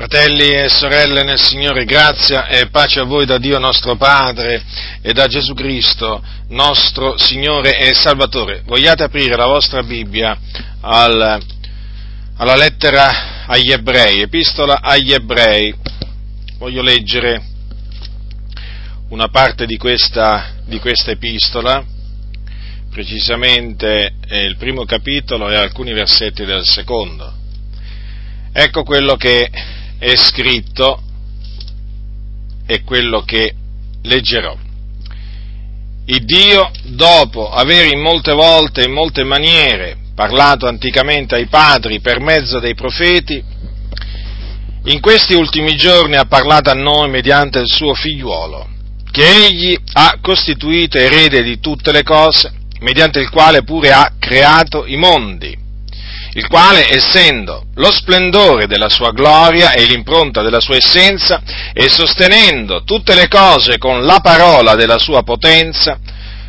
Fratelli e sorelle nel Signore, grazia e pace a voi da Dio nostro Padre e da Gesù Cristo, nostro Signore e Salvatore. Vogliate aprire la vostra Bibbia al, alla lettera agli ebrei, epistola agli ebrei. Voglio leggere una parte di questa, di questa epistola, precisamente eh, il primo capitolo e alcuni versetti del secondo. Ecco quello che è scritto e quello che leggerò. Il Dio, dopo aver in molte volte e in molte maniere parlato anticamente ai padri per mezzo dei profeti, in questi ultimi giorni ha parlato a noi mediante il suo figliuolo, che egli ha costituito erede di tutte le cose, mediante il quale pure ha creato i mondi il quale, essendo lo splendore della sua gloria e l'impronta della sua essenza, e sostenendo tutte le cose con la parola della sua potenza,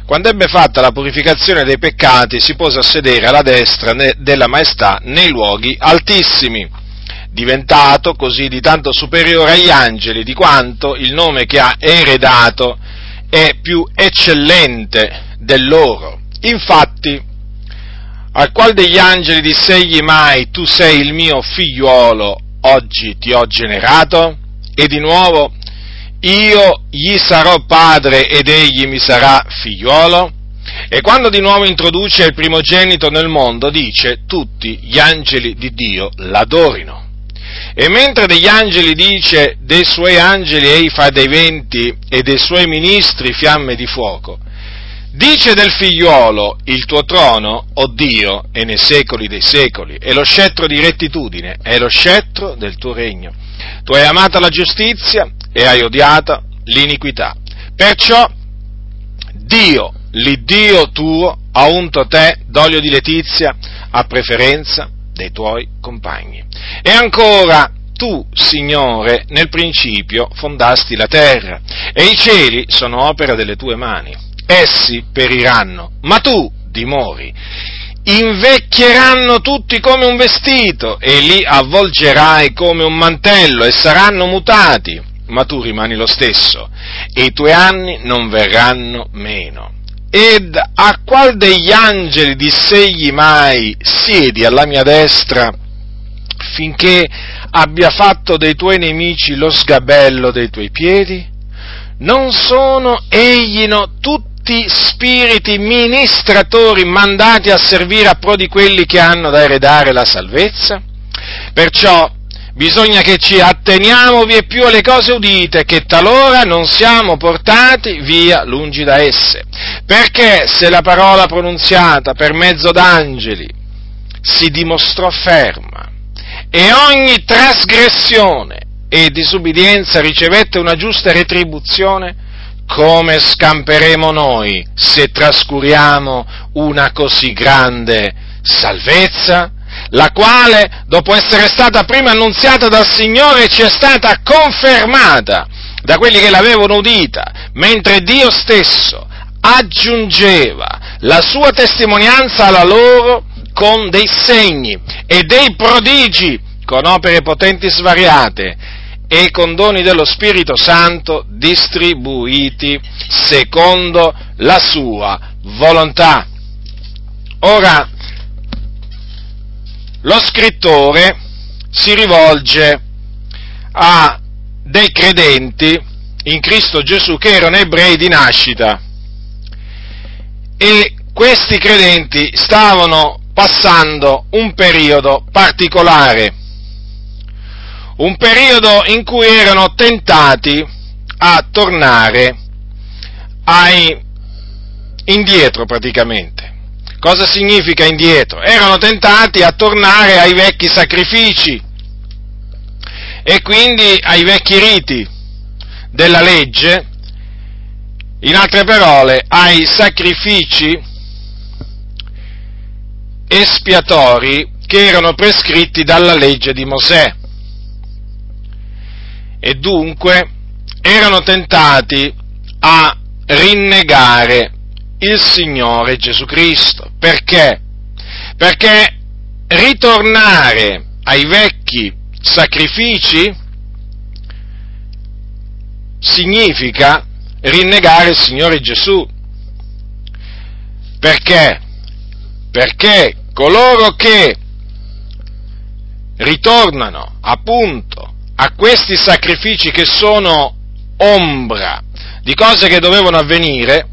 quando ebbe fatta la purificazione dei peccati, si pose a sedere alla destra della maestà nei luoghi altissimi, diventato così di tanto superiore agli angeli, di quanto il nome che ha eredato è più eccellente del loro. Infatti, al qual degli angeli diss'egli mai, tu sei il mio figliuolo, oggi ti ho generato? E di nuovo, io gli sarò padre ed egli mi sarà figliuolo? E quando di nuovo introduce il primogenito nel mondo, dice, tutti gli angeli di Dio l'adorino. E mentre degli angeli dice, dei suoi angeli ei fa dei venti e dei suoi ministri fiamme di fuoco, Dice del figliuolo, il tuo trono, o oh Dio, è nei secoli dei secoli, e lo scettro di rettitudine, è lo scettro del tuo regno. Tu hai amata la giustizia e hai odiata l'iniquità. Perciò Dio, l'Iddio tuo, ha unto te d'olio di letizia a preferenza dei tuoi compagni. E ancora, tu, Signore, nel principio fondasti la terra, e i cieli sono opera delle tue mani essi periranno, ma tu dimori. Invecchieranno tutti come un vestito e li avvolgerai come un mantello e saranno mutati, ma tu rimani lo stesso e i tuoi anni non verranno meno. Ed a qual degli angeli diss'egli mai, siedi alla mia destra, finché abbia fatto dei tuoi nemici lo sgabello dei tuoi piedi? Non sono egli no, tutti tutti spiriti ministratori mandati a servire a pro di quelli che hanno da eredare la salvezza? Perciò bisogna che ci atteniamo vie più alle cose udite, che talora non siamo portati via lungi da esse. Perché se la parola pronunziata per mezzo d'angeli si dimostrò ferma e ogni trasgressione e disubbidienza ricevette una giusta retribuzione, come scamperemo noi se trascuriamo una così grande salvezza, la quale, dopo essere stata prima annunziata dal Signore, ci è stata confermata da quelli che l'avevano udita, mentre Dio stesso aggiungeva la sua testimonianza alla loro con dei segni e dei prodigi, con opere potenti svariate, e con doni dello Spirito Santo distribuiti secondo la sua volontà. Ora, lo scrittore si rivolge a dei credenti in Cristo Gesù che erano ebrei di nascita e questi credenti stavano passando un periodo particolare un periodo in cui erano tentati a tornare ai, indietro praticamente. Cosa significa indietro? Erano tentati a tornare ai vecchi sacrifici e quindi ai vecchi riti della legge, in altre parole, ai sacrifici espiatori che erano prescritti dalla legge di Mosè e dunque erano tentati a rinnegare il Signore Gesù Cristo. Perché? Perché ritornare ai vecchi sacrifici significa rinnegare il Signore Gesù. Perché? Perché coloro che ritornano appunto a questi sacrifici che sono ombra di cose che dovevano avvenire,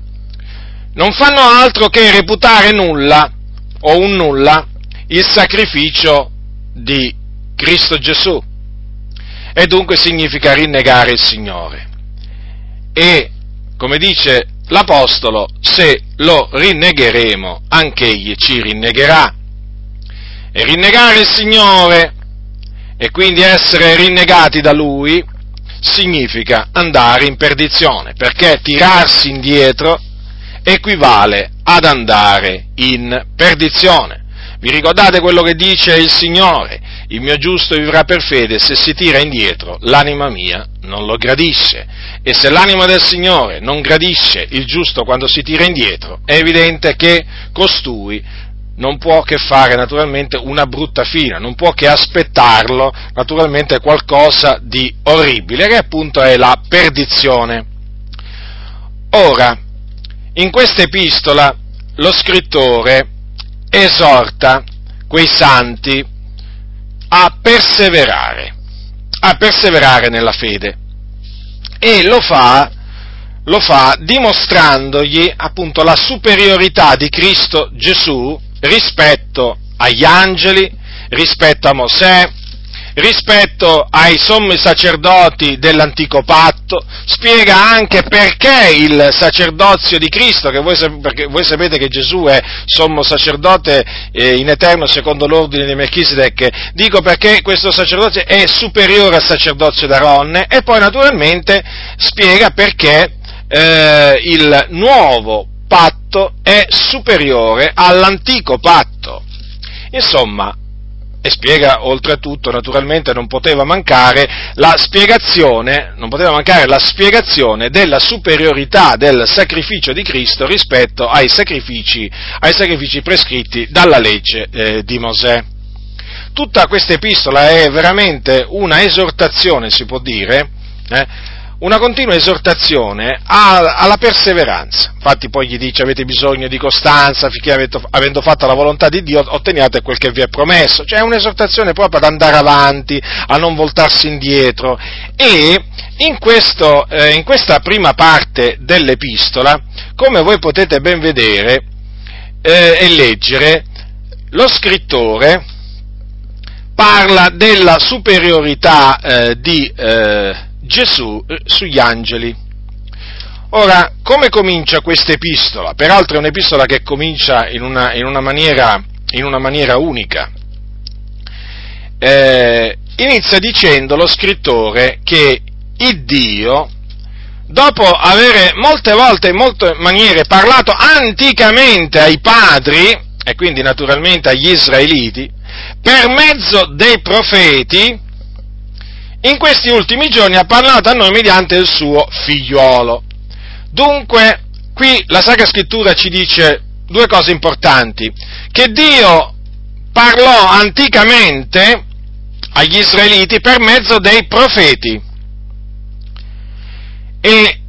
non fanno altro che reputare nulla o un nulla il sacrificio di Cristo Gesù. E dunque significa rinnegare il Signore. E, come dice l'Apostolo, se lo rinnegheremo, anch'egli ci rinnegherà. E rinnegare il Signore e quindi essere rinnegati da Lui significa andare in perdizione, perché tirarsi indietro equivale ad andare in perdizione. Vi ricordate quello che dice il Signore? Il mio giusto vivrà per fede, se si tira indietro l'anima mia non lo gradisce. E se l'anima del Signore non gradisce il giusto quando si tira indietro, è evidente che costui non può che fare naturalmente una brutta fine, non può che aspettarlo naturalmente qualcosa di orribile, che appunto è la perdizione. Ora, in questa epistola lo scrittore esorta quei santi a perseverare, a perseverare nella fede e lo fa lo fa dimostrandogli appunto la superiorità di Cristo Gesù rispetto agli angeli, rispetto a Mosè, rispetto ai sommi sacerdoti dell'antico patto, spiega anche perché il sacerdozio di Cristo, che voi, voi sapete che Gesù è sommo sacerdote eh, in eterno secondo l'ordine di Melchisedec, dico perché questo sacerdozio è superiore al sacerdozio d'Aronne e poi naturalmente spiega perché eh, il nuovo patto è superiore all'antico patto. Insomma, e spiega oltretutto, naturalmente non poteva mancare la spiegazione, mancare la spiegazione della superiorità del sacrificio di Cristo rispetto ai sacrifici, ai sacrifici prescritti dalla legge eh, di Mosè. Tutta questa epistola è veramente una esortazione, si può dire, eh, una continua esortazione alla perseveranza. Infatti poi gli dice avete bisogno di costanza finché avendo fatto la volontà di Dio otteniate quel che vi è promesso. Cioè è un'esortazione proprio ad andare avanti, a non voltarsi indietro. E in, questo, eh, in questa prima parte dell'epistola, come voi potete ben vedere eh, e leggere, lo scrittore parla della superiorità eh, di eh, Gesù eh, sugli angeli. Ora, come comincia questa epistola? Peraltro è un'epistola che comincia in una, in una, maniera, in una maniera, unica. Eh, inizia dicendo lo scrittore che il Dio, dopo aver molte volte, in molte maniere, parlato anticamente ai padri, e quindi naturalmente agli israeliti, per mezzo dei profeti, in questi ultimi giorni ha parlato a noi mediante il suo figliuolo. Dunque, qui la Sacra Scrittura ci dice due cose importanti, che Dio parlò anticamente agli israeliti per mezzo dei profeti. E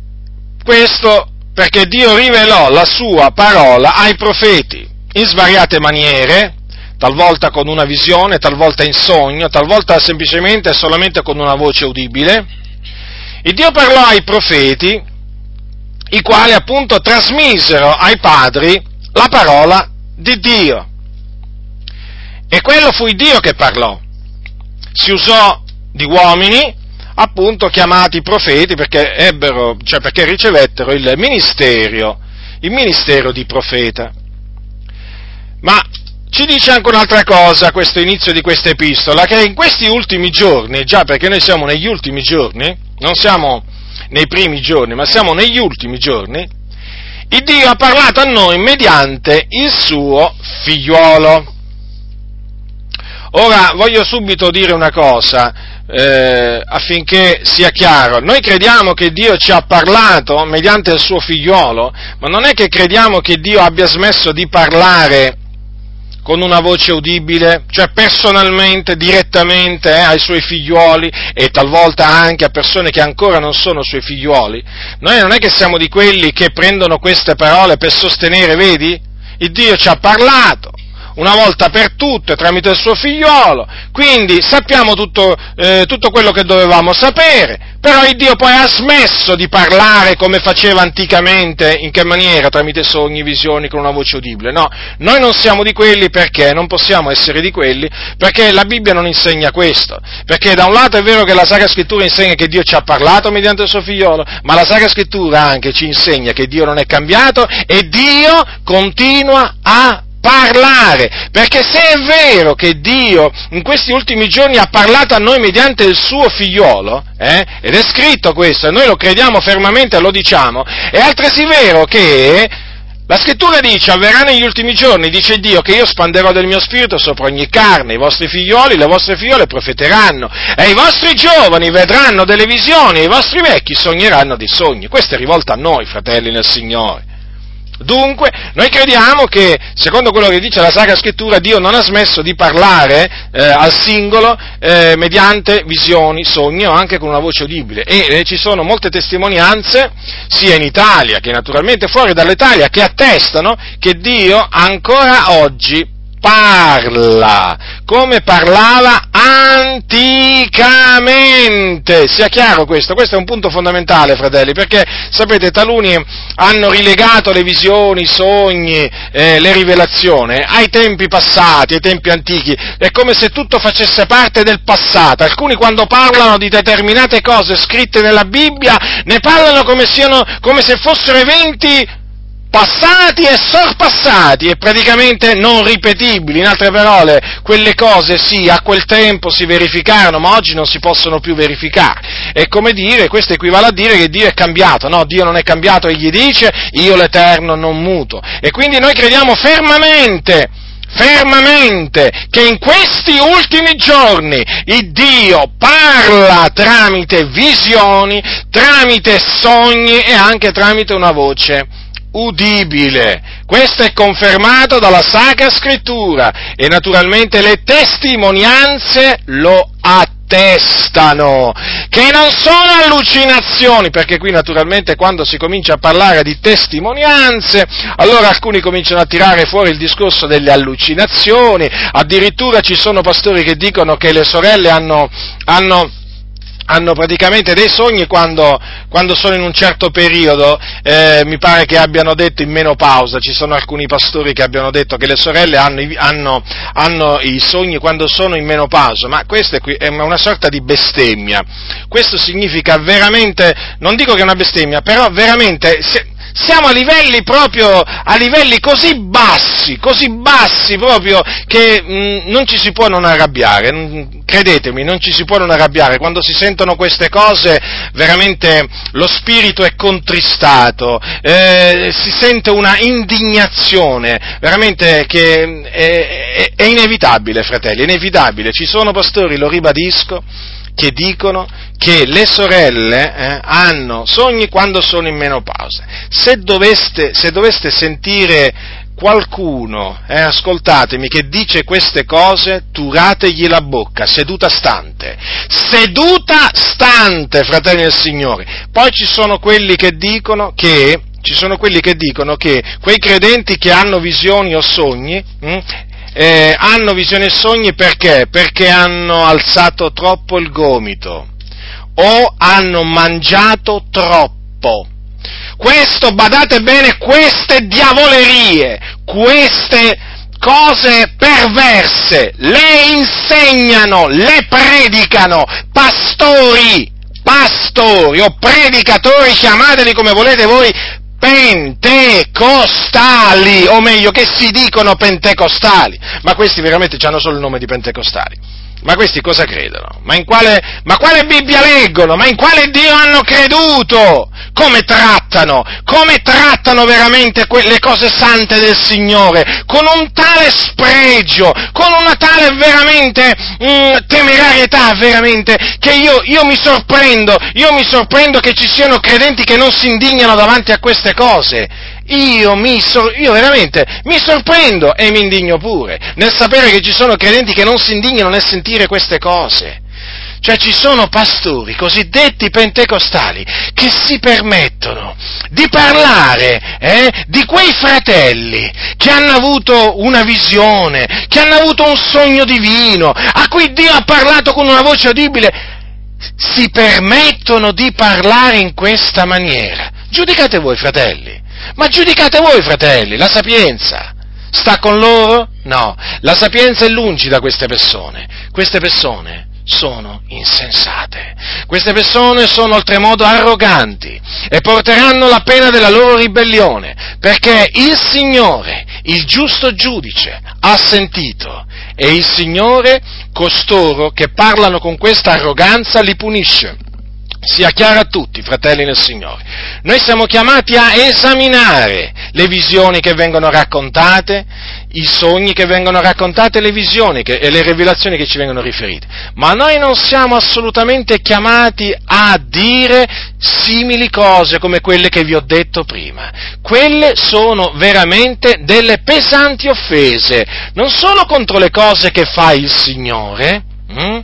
questo perché Dio rivelò la sua parola ai profeti in svariate maniere, talvolta con una visione, talvolta in sogno, talvolta semplicemente e solamente con una voce udibile. Il Dio parlò ai profeti, i quali appunto trasmisero ai padri la parola di Dio. E quello fu il Dio che parlò. Si usò di uomini, appunto chiamati profeti, perché ebbero, cioè perché ricevettero il ministero, il ministero di profeta. Ma ci dice anche un'altra cosa questo inizio di questa epistola, che in questi ultimi giorni, già perché noi siamo negli ultimi giorni, non siamo nei primi giorni, ma siamo negli ultimi giorni, il Dio ha parlato a noi mediante il suo figliuolo. Ora voglio subito dire una cosa eh, affinché sia chiaro. Noi crediamo che Dio ci ha parlato mediante il suo figliuolo, ma non è che crediamo che Dio abbia smesso di parlare con una voce udibile, cioè personalmente, direttamente eh, ai suoi figliuoli e talvolta anche a persone che ancora non sono suoi figliuoli. Noi non è che siamo di quelli che prendono queste parole per sostenere, vedi? Il Dio ci ha parlato, una volta per tutte tramite il suo figliolo, quindi sappiamo tutto, eh, tutto quello che dovevamo sapere, però il Dio poi ha smesso di parlare come faceva anticamente, in che maniera? Tramite sogni, visioni, con una voce udibile. No, noi non siamo di quelli perché, non possiamo essere di quelli, perché la Bibbia non insegna questo. Perché da un lato è vero che la Sacra Scrittura insegna che Dio ci ha parlato mediante il suo figliolo, ma la Sacra Scrittura anche ci insegna che Dio non è cambiato e Dio continua a parlare, perché se è vero che Dio in questi ultimi giorni ha parlato a noi mediante il suo figliolo, eh, ed è scritto questo, e noi lo crediamo fermamente e lo diciamo, è altresì vero che la scrittura dice, avverrà negli ultimi giorni, dice Dio, che io spanderò del mio spirito sopra ogni carne, i vostri figlioli, le vostre figliole profeteranno, e i vostri giovani vedranno delle visioni, e i vostri vecchi sogneranno dei sogni. Questo è rivolto a noi, fratelli nel Signore. Dunque, noi crediamo che, secondo quello che dice la Sacra Scrittura, Dio non ha smesso di parlare eh, al singolo eh, mediante visioni, sogni o anche con una voce udibile. E eh, ci sono molte testimonianze, sia in Italia che naturalmente fuori dall'Italia, che attestano che Dio ancora oggi parla, come parlava anticamente. Sia chiaro questo, questo è un punto fondamentale, fratelli, perché sapete, taluni hanno rilegato le visioni, i sogni, eh, le rivelazioni ai tempi passati, ai tempi antichi. È come se tutto facesse parte del passato. Alcuni quando parlano di determinate cose scritte nella Bibbia ne parlano come, siano, come se fossero eventi passati e sorpassati e praticamente non ripetibili. In altre parole, quelle cose sì, a quel tempo si verificarono, ma oggi non si possono più verificare. È come dire, questo equivale a dire che Dio è cambiato, no, Dio non è cambiato, egli dice, io l'Eterno non muto. E quindi noi crediamo fermamente fermamente che in questi ultimi giorni il Dio parla tramite visioni, tramite sogni e anche tramite una voce udibile. Questo è confermato dalla Sacra Scrittura e naturalmente le testimonianze lo attestano, che non sono allucinazioni, perché qui naturalmente quando si comincia a parlare di testimonianze, allora alcuni cominciano a tirare fuori il discorso delle allucinazioni, addirittura ci sono pastori che dicono che le sorelle hanno, hanno hanno praticamente dei sogni quando, quando sono in un certo periodo, eh, mi pare che abbiano detto in menopausa, ci sono alcuni pastori che abbiano detto che le sorelle hanno, hanno, hanno i sogni quando sono in menopausa, ma questa è una sorta di bestemmia. Questo significa veramente, non dico che è una bestemmia, però veramente... Se, siamo a livelli proprio, a livelli così bassi, così bassi proprio che mh, mm, non ci si può non arrabbiare, credetemi, non ci si può non arrabbiare, quando si sentono queste cose veramente lo spirito è contristato, eh, si sente una indignazione, veramente che è, è, è inevitabile, fratelli, è inevitabile, ci sono pastori, lo ribadisco, che dicono che le sorelle eh, hanno sogni quando sono in menopausa. Se doveste, se doveste sentire qualcuno, eh, ascoltatemi, che dice queste cose, turategli la bocca, seduta stante. Seduta stante, fratelli del Signore. Poi ci sono quelli che dicono che ci sono quelli che dicono che quei credenti che hanno visioni o sogni mh, hm, eh, hanno visioni e sogni perché? Perché hanno alzato troppo il gomito o hanno mangiato troppo. Questo, badate bene, queste diavolerie, queste cose perverse, le insegnano, le predicano pastori, pastori o predicatori, chiamateli come volete voi, pentecostali, o meglio che si dicono pentecostali, ma questi veramente hanno solo il nome di pentecostali. Ma questi cosa credono? Ma, in quale, ma quale Bibbia leggono? Ma in quale Dio hanno creduto? Come trattano? Come trattano veramente le cose sante del Signore? Con un tale spregio, con una tale veramente mh, mm, temerarietà, veramente, che io, io mi sorprendo, io mi sorprendo che ci siano credenti che non si indignano davanti a queste cose. Io, mi sor- io veramente mi sorprendo e mi indigno pure nel sapere che ci sono credenti che non si indignano nel sentire queste cose. Cioè ci sono pastori cosiddetti pentecostali che si permettono di parlare eh, di quei fratelli che hanno avuto una visione, che hanno avuto un sogno divino, a cui Dio ha parlato con una voce udibile. Si permettono di parlare in questa maniera. Giudicate voi, fratelli. Ma giudicate voi, fratelli, la sapienza. Sta con loro? No, la sapienza è lungi da queste persone. Queste persone sono insensate. Queste persone sono oltremodo arroganti e porteranno la pena della loro ribellione, perché il Signore, il giusto giudice, ha sentito e il Signore costoro che parlano con questa arroganza li punisce. Sia chiaro a tutti, fratelli nel Signore. Noi siamo chiamati a esaminare le visioni che vengono raccontate, i sogni che vengono raccontati, le visioni che, e le rivelazioni che ci vengono riferite. Ma noi non siamo assolutamente chiamati a dire simili cose come quelle che vi ho detto prima. Quelle sono veramente delle pesanti offese, non solo contro le cose che fa il Signore, hm?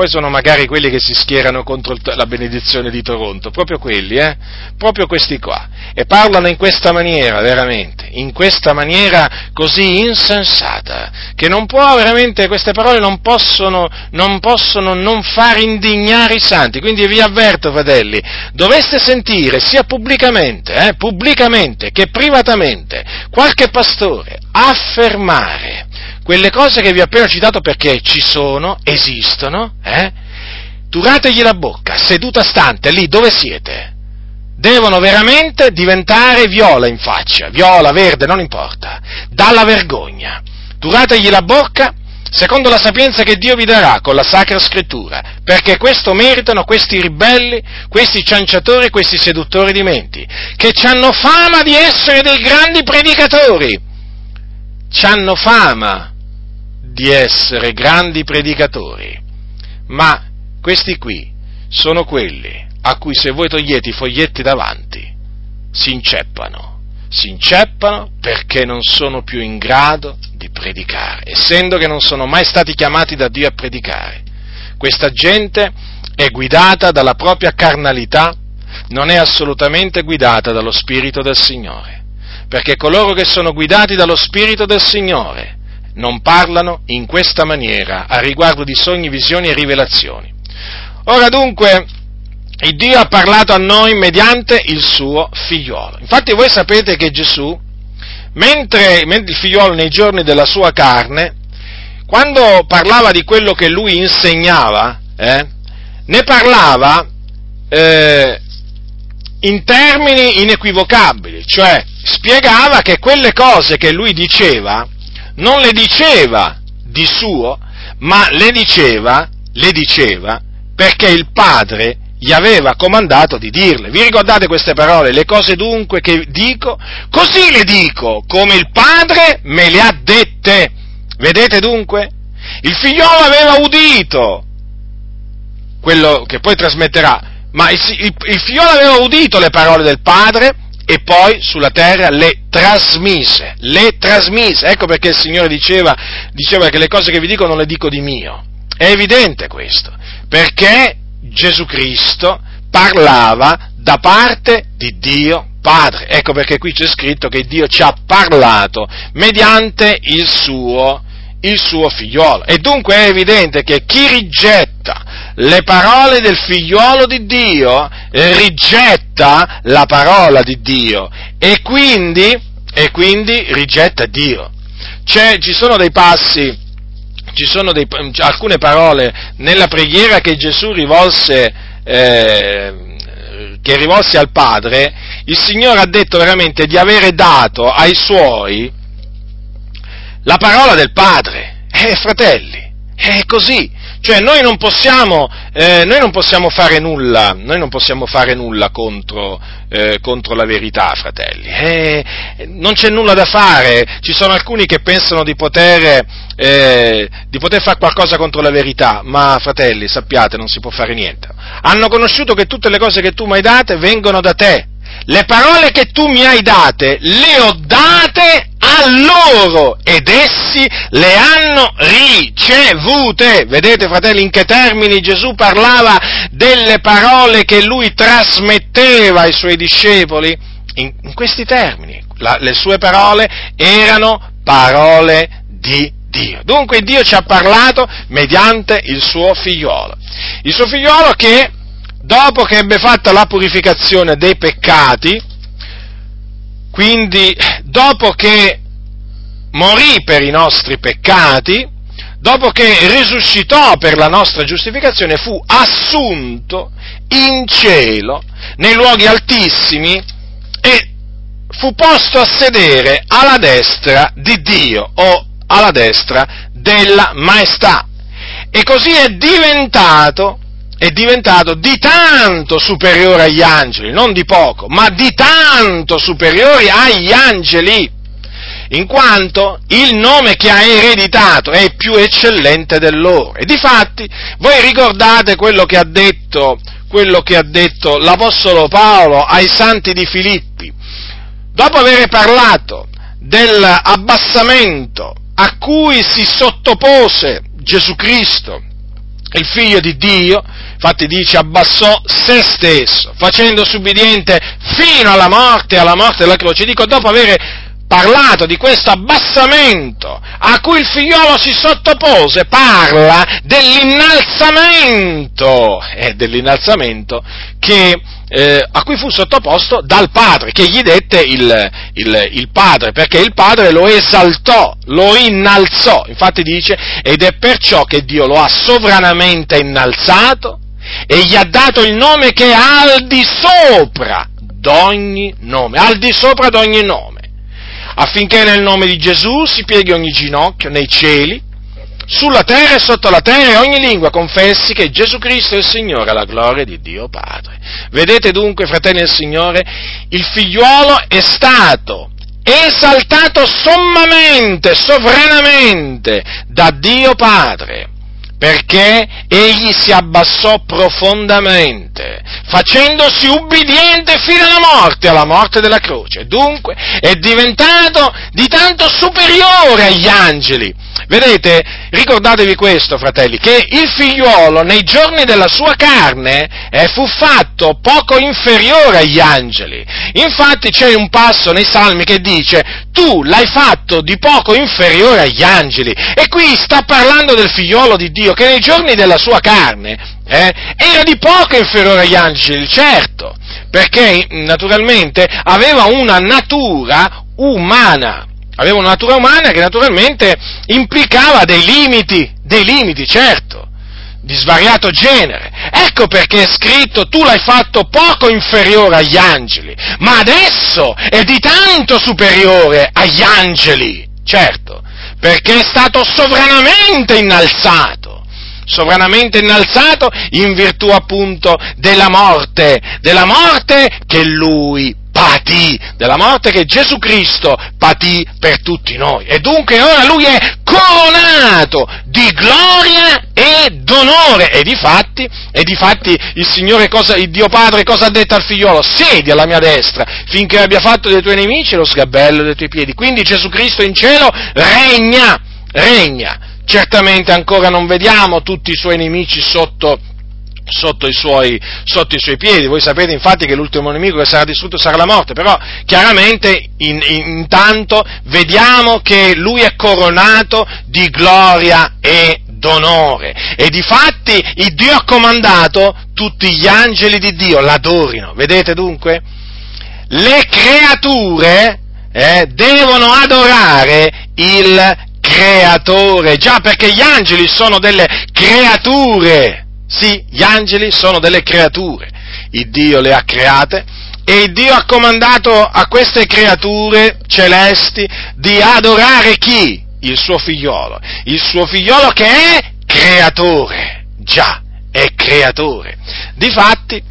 Poi sono magari quelli che si schierano contro la benedizione di Toronto, proprio quelli, eh? proprio questi qua, e parlano in questa maniera, veramente, in questa maniera così insensata, che non può veramente, queste parole non possono non, possono non far indignare i santi, quindi vi avverto, fratelli, doveste sentire sia pubblicamente, eh, pubblicamente che privatamente, qualche pastore affermare quelle cose che vi ho appena citato perché ci sono, esistono, eh? Turategli la bocca, seduta stante, lì dove siete. Devono veramente diventare viola in faccia, viola, verde, non importa, dalla vergogna. Turategli la bocca secondo la sapienza che Dio vi darà con la Sacra Scrittura, perché questo meritano questi ribelli, questi cianciatori, questi seduttori di menti, che hanno fama di essere dei grandi predicatori, hanno fama di essere grandi predicatori, ma questi qui sono quelli a cui se voi togliete i foglietti davanti si inceppano, si inceppano perché non sono più in grado di predicare, essendo che non sono mai stati chiamati da Dio a predicare. Questa gente è guidata dalla propria carnalità, non è assolutamente guidata dallo Spirito del Signore, perché coloro che sono guidati dallo Spirito del Signore non parlano in questa maniera a riguardo di sogni, visioni e rivelazioni. Ora dunque, il Dio ha parlato a noi mediante il suo figliolo. Infatti voi sapete che Gesù, mentre, mentre il figliolo nei giorni della sua carne, quando parlava di quello che lui insegnava, eh, ne parlava eh, in termini inequivocabili, cioè spiegava che quelle cose che lui diceva non le diceva di suo, ma le diceva, le diceva perché il Padre gli aveva comandato di dirle. Vi ricordate queste parole? Le cose dunque che dico, così le dico, come il Padre me le ha dette. Vedete dunque? Il figliolo aveva udito quello che poi trasmetterà, ma il, il, il figliolo aveva udito le parole del Padre e poi sulla terra le trasmise, le trasmise. Ecco perché il Signore diceva, diceva che le cose che vi dico non le dico di mio. È evidente questo, perché Gesù Cristo parlava da parte di Dio Padre. Ecco perché qui c'è scritto che Dio ci ha parlato mediante il suo, il suo figliolo. E dunque è evidente che chi rigetta le parole del figliuolo di Dio, rigetta la parola di Dio e quindi, e quindi rigetta Dio. C'è, ci sono dei passi, ci sono dei, alcune parole nella preghiera che Gesù rivolse, eh, che rivolse al Padre, il Signore ha detto veramente di avere dato ai suoi la parola del Padre. Eh, fratelli, è così. Cioè noi non possiamo, eh, noi non possiamo fare nulla, noi non possiamo fare nulla contro, eh, contro la verità, fratelli. Eh, non c'è nulla da fare, ci sono alcuni che pensano di poter, eh, di poter fare qualcosa contro la verità, ma fratelli, sappiate, non si può fare niente. Hanno conosciuto che tutte le cose che tu mi hai date vengono da te le parole che tu mi hai date le ho date a loro ed essi le hanno ricevute. Vedete, fratelli, in che termini Gesù parlava delle parole che lui trasmetteva ai suoi discepoli? In, in questi termini. La, le sue parole erano parole di Dio. Dunque Dio ci ha parlato mediante il suo figliolo. Il suo figliolo che dopo che ebbe fatta la purificazione dei peccati, quindi dopo che morì per i nostri peccati, dopo che risuscitò per la nostra giustificazione, fu assunto in cielo, nei luoghi altissimi, e fu posto a sedere alla destra di Dio o alla destra della maestà. E così è diventato è diventato di tanto superiore agli angeli, non di poco, ma di tanto superiore agli angeli, in quanto il nome che ha ereditato è più eccellente del loro. E difatti, voi ricordate quello che ha detto, quello che ha detto l'Apostolo Paolo ai santi di Filippi, dopo aver parlato dell'abbassamento a cui si sottopose Gesù Cristo, il figlio di Dio, infatti dice abbassò se stesso, facendosi ubbidiente fino alla morte, alla morte della croce. Dico, dopo aver parlato di questo abbassamento a cui il figliolo si sottopose, parla dell'innalzamento, è dell'innalzamento che eh, a cui fu sottoposto dal padre, che gli dette il, il, il, padre, perché il padre lo esaltò, lo innalzò, infatti dice, ed è perciò che Dio lo ha sovranamente innalzato e gli ha dato il nome che è al di sopra d'ogni nome, al di sopra d'ogni nome, affinché nel nome di Gesù si pieghi ogni ginocchio nei cieli, sulla terra e sotto la terra e ogni lingua confessi che Gesù Cristo è il Signore alla gloria di Dio Padre. Vedete dunque, fratelli del Signore, il figliuolo è stato esaltato sommamente, sovranamente da Dio Padre perché egli si abbassò profondamente, facendosi ubbidiente fino alla morte, alla morte della croce. Dunque è diventato di tanto superiore agli angeli. Vedete, ricordatevi questo, fratelli, che il figliuolo nei giorni della sua carne eh, fu fatto poco inferiore agli angeli. Infatti c'è un passo nei salmi che dice, tu l'hai fatto di poco inferiore agli angeli. E qui sta parlando del figliuolo di Dio che nei giorni della sua carne eh, era di poco inferiore agli angeli, certo, perché naturalmente aveva una natura umana aveva una natura umana che naturalmente implicava dei limiti, dei limiti, certo, di svariato genere. Ecco perché è scritto tu l'hai fatto poco inferiore agli angeli, ma adesso è di tanto superiore agli angeli, certo, perché è stato sovranamente innalzato sovranamente innalzato in virtù appunto della morte, della morte che lui patì, della morte che Gesù Cristo patì per tutti noi. E dunque ora lui è coronato di gloria e d'onore. E difatti, e difatti il Signore, cosa, il Dio Padre cosa ha detto al figliolo? Siedi alla mia destra finché abbia fatto dei tuoi nemici lo sgabello dei tuoi piedi. Quindi Gesù Cristo in cielo regna, regna. Certamente ancora non vediamo tutti i suoi nemici sotto sotto i, suoi, sotto i, suoi, piedi. Voi sapete infatti che l'ultimo nemico che sarà distrutto sarà la morte, però chiaramente in, in, intanto vediamo che lui è coronato di gloria e d'onore. E difatti il Dio ha comandato tutti gli angeli di Dio l'adorino. Vedete dunque? Le creature eh, devono adorare il creatore, già perché gli angeli sono delle creature sì, gli angeli sono delle creature, il Dio le ha create e Dio ha comandato a queste creature celesti di adorare chi? Il suo figliolo. Il suo figliolo che è creatore, già, è creatore. Difatti,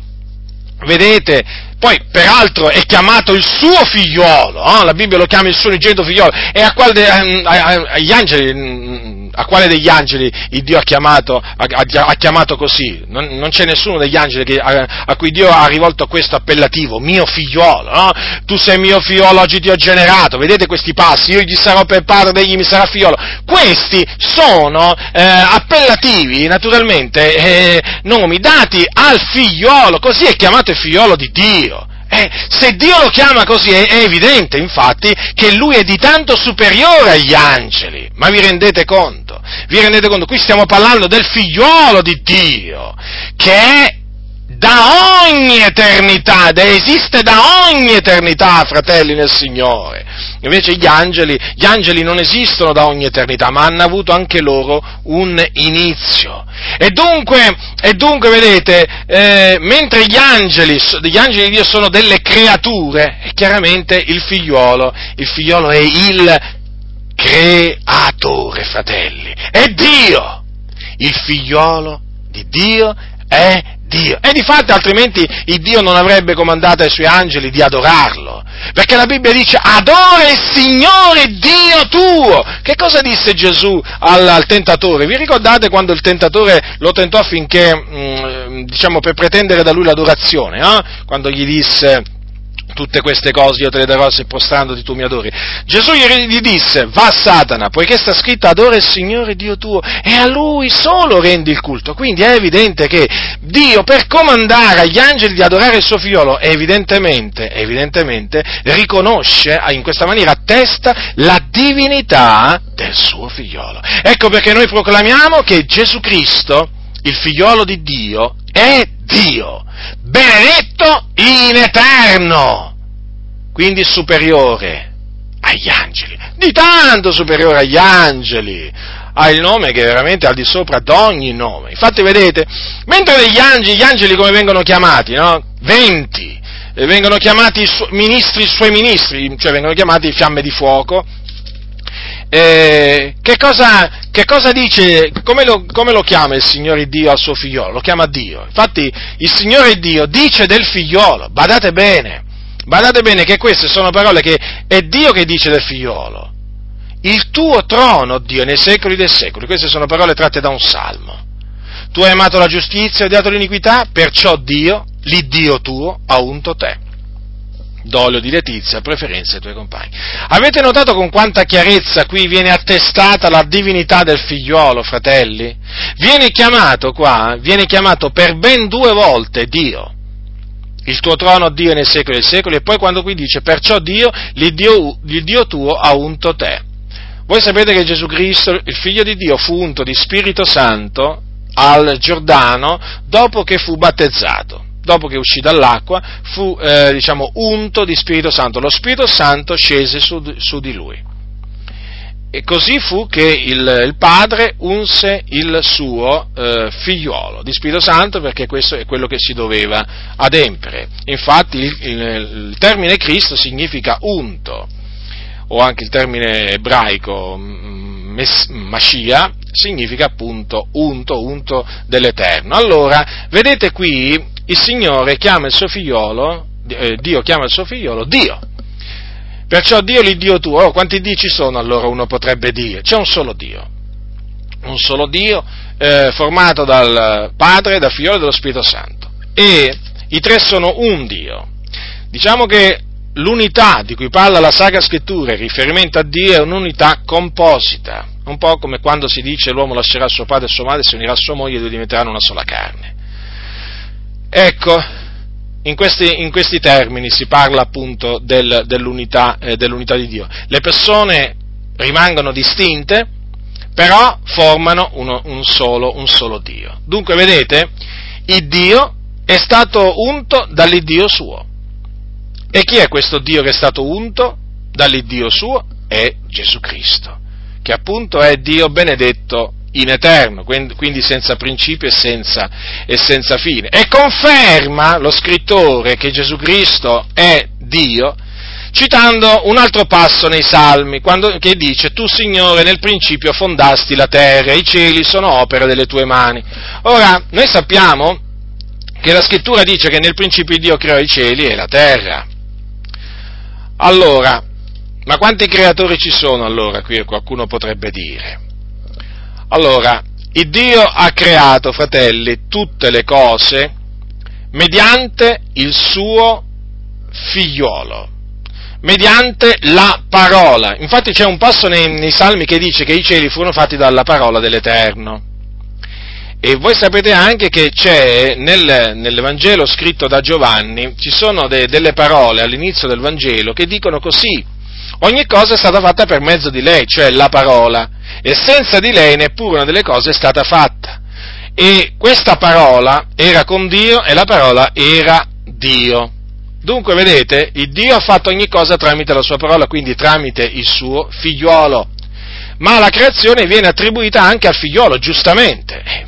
vedete, poi peraltro è chiamato il suo figliolo, no? la Bibbia lo chiama il suo unigenito figliolo, e a quale, de, a, a, angeli, mm, a quale degli angeli il Dio ha chiamato, ha, chiamato così? Non, non, c'è nessuno degli angeli che, a, cui Dio ha rivolto questo appellativo, mio figliolo, no? tu sei mio figliolo, oggi ti ho generato, vedete questi passi, io gli sarò per padre, egli mi sarà figliolo, questi sono eh, appellativi, naturalmente, eh, nomi dati al figliolo, così è chiamato il figliolo di Dio. Eh, se Dio lo chiama così è, è, evidente, infatti, che Lui è di tanto superiore agli angeli. Ma vi rendete conto? Vi rendete conto? Qui stiamo parlando del figliuolo di Dio, che è da ogni eternità, esiste da ogni eternità, fratelli nel Signore. Invece gli angeli, gli angeli non esistono da ogni eternità, ma hanno avuto anche loro un inizio. E dunque, e dunque vedete, eh, mentre gli angeli, gli angeli di Dio sono delle creature, chiaramente il figliolo, il figliolo è il creatore, fratelli, è Dio. Il figliolo di Dio è Dio. E di fatto altrimenti il Dio non avrebbe comandato ai suoi angeli di adorarlo. Perché la Bibbia dice adora il Signore Dio tuo. Che cosa disse Gesù al, al tentatore? Vi ricordate quando il tentatore lo tentò affinché, mh, mm, diciamo, per pretendere da lui l'adorazione? Eh? Quando gli disse tutte queste cose io te le darò se prostrandoti tu mi adori. Gesù gli disse, va Satana, poiché sta scritto adora il Signore Dio tuo e a Lui solo rendi il culto. Quindi è evidente che Dio per comandare agli angeli di adorare il suo figliolo, evidentemente, evidentemente riconosce, in questa maniera attesta la divinità del suo figliolo. Ecco perché noi proclamiamo che Gesù Cristo, il figliolo di Dio, è Dio benedetto in eterno, quindi superiore agli angeli, di tanto superiore agli angeli, ha il nome che è veramente al di sopra di ogni nome. Infatti vedete, mentre degli angeli, gli angeli come vengono chiamati, no? Venti, eh, vengono chiamati su, ministri, suoi ministri, cioè vengono chiamati fiamme di fuoco, eh, che, cosa, che, cosa, dice, come lo, come lo, chiama il Signore Dio al suo figliolo? Lo chiama Dio. Infatti il Signore Dio dice del figliolo, badate bene, badate bene che queste sono parole che è Dio che dice del figliolo. Il tuo trono, Dio, nei secoli dei secoli. Queste sono parole tratte da un salmo. Tu hai amato la giustizia e odiato l'iniquità, perciò Dio, l'Iddio tuo, ha unto te d'olio di letizia, preferenza ai tuoi compagni. Avete notato con quanta chiarezza qui viene attestata la divinità del figliuolo, fratelli? Viene chiamato qua, viene chiamato per ben due volte Dio. Il tuo trono Dio nei secoli e secoli, e poi quando qui dice, perciò Dio, l'Iddio, l'Iddio tuo ha unto te. Voi sapete che Gesù Cristo, il figlio di Dio, fu unto di Spirito Santo al Giordano dopo che fu battezzato dopo che uscì dall'acqua, fu eh, diciamo, unto di Spirito Santo. Lo Spirito Santo scese su, su di lui. E così fu che il, il padre unse il suo eh, figliuolo di Spirito Santo perché questo è quello che si doveva adempiere. Infatti il, il, il termine Cristo significa unto, o anche il termine ebraico mes, Mascia significa appunto unto, unto dell'Eterno. Allora, vedete qui il Signore chiama il suo figliolo, eh, Dio chiama il suo figliolo Dio. Perciò Dio l'Iddio tuo, oh, quanti Dio ci sono allora uno potrebbe dire? C'è un solo Dio, un solo Dio eh, formato dal Padre, dal Figlio e dallo Spirito Santo. E i tre sono un Dio. Diciamo che l'unità di cui parla la Sacra Scrittura in riferimento a Dio è un'unità composita, un po' come quando si dice l'uomo lascerà suo padre e sua madre, si unirà a sua moglie e due diventeranno una sola carne. Ecco, in questi, in questi termini si parla appunto del, dell'unità, eh, dell'unità di Dio. Le persone rimangono distinte, però formano uno, un, solo, un solo Dio. Dunque, vedete, il Dio è stato unto dall'Iddio suo. E chi è questo Dio che è stato unto dall'Iddio suo? È Gesù Cristo, che appunto è Dio benedetto in eterno, quindi senza principio e senza, e senza fine. E conferma lo scrittore che Gesù Cristo è Dio, citando un altro passo nei Salmi, quando, che dice, tu Signore nel principio fondasti la terra, i cieli sono opera delle tue mani. Ora, noi sappiamo che la scrittura dice che nel principio Dio creò i cieli e la terra. Allora, ma quanti creatori ci sono allora? Qui qualcuno potrebbe dire. Allora, il Dio ha creato, fratelli, tutte le cose mediante il suo figliuolo, mediante la parola. Infatti c'è un passo nei, nei salmi che dice che i cieli furono fatti dalla parola dell'Eterno. E voi sapete anche che c'è nel, nell'Evangelo scritto da Giovanni, ci sono de, delle parole all'inizio del Vangelo che dicono così, ogni cosa è stata fatta per mezzo di lei, cioè la parola, e senza di lei neppure una delle cose è stata fatta. E questa parola era con Dio e la parola era Dio. Dunque, vedete, il Dio ha fatto ogni cosa tramite la sua parola, quindi tramite il suo figliuolo. Ma la creazione viene attribuita anche al figliuolo, giustamente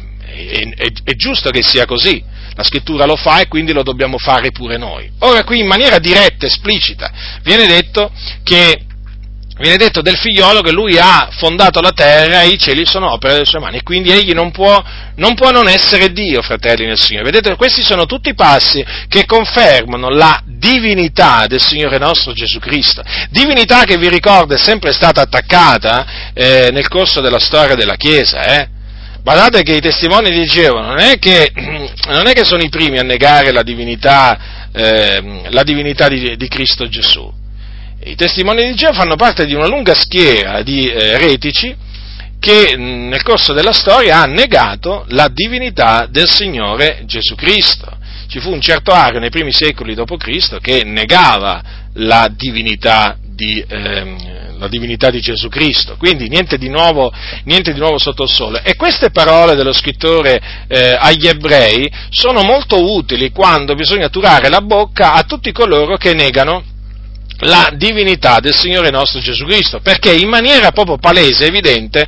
è, è, è giusto che sia così. La scrittura lo fa e quindi lo dobbiamo fare pure noi. Ora qui in maniera diretta, esplicita, viene detto che viene detto del figliolo che lui ha fondato la terra e i cieli sono opere delle sue mani e quindi egli non può, non può non essere Dio, fratelli nel Signore. Vedete, questi sono tutti passi che confermano la divinità del Signore nostro Gesù Cristo, divinità che vi ricordo è sempre stata attaccata eh, nel corso della storia della Chiesa, eh? Guardate che i testimoni di Geo non è che, non è che sono i primi a negare la divinità, eh, la divinità di, di, Cristo Gesù. I testimoni di Geo fanno parte di una lunga schiera di eh, eretici che nel corso della storia ha negato la divinità del Signore Gesù Cristo. Ci fu un certo Ario nei primi secoli d.C. che negava la divinità di, eh, la divinità di Gesù Cristo, quindi niente di nuovo, niente di nuovo sotto il sole. E queste parole dello scrittore eh, agli ebrei sono molto utili quando bisogna turare la bocca a tutti coloro che negano la divinità del Signore nostro Gesù Cristo, perché in maniera proprio palese, evidente,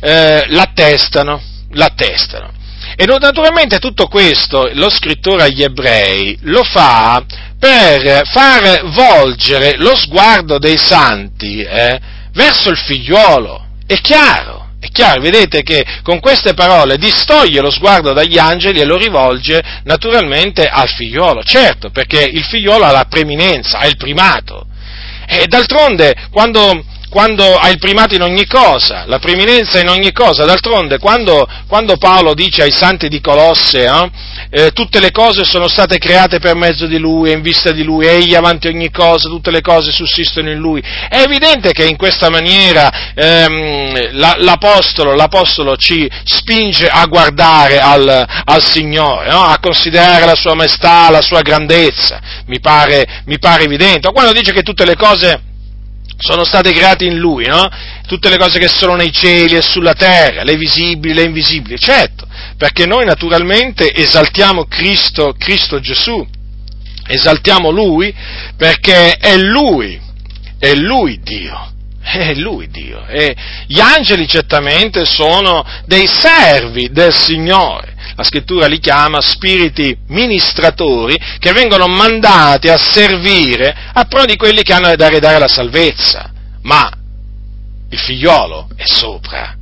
eh, l'attestano, l'attestano. E naturalmente tutto questo lo scrittore agli ebrei lo fa per far volgere lo sguardo dei santi eh, verso il figliuolo. È chiaro, è chiaro, vedete che con queste parole distoglie lo sguardo dagli angeli e lo rivolge naturalmente al figliuolo. Certo, perché il figliuolo ha la preeminenza, ha il primato. E d'altronde, quando quando ha il primato in ogni cosa, la preeminenza in ogni cosa. D'altronde, quando, quando Paolo dice ai santi di Colosse, eh, eh, tutte le cose sono state create per mezzo di Lui in vista di Lui, egli avanti ogni cosa, tutte le cose sussistono in Lui, è evidente che in questa maniera ehm, la, l'apostolo, l'apostolo, ci spinge a guardare al, al Signore, no? a considerare la sua maestà, la sua grandezza, mi pare, mi pare evidente. Quando dice che tutte le cose sono state create in Lui, no? Tutte le cose che sono nei cieli e sulla terra, le visibili, le invisibili, certo, perché noi naturalmente esaltiamo Cristo, Cristo Gesù, esaltiamo Lui perché è Lui, è Lui Dio. È Lui Dio. E gli angeli certamente sono dei servi del Signore la scrittura li chiama spiriti ministratori che vengono mandati a servire a pro di quelli che hanno da redare la salvezza. Ma il figliolo è sopra.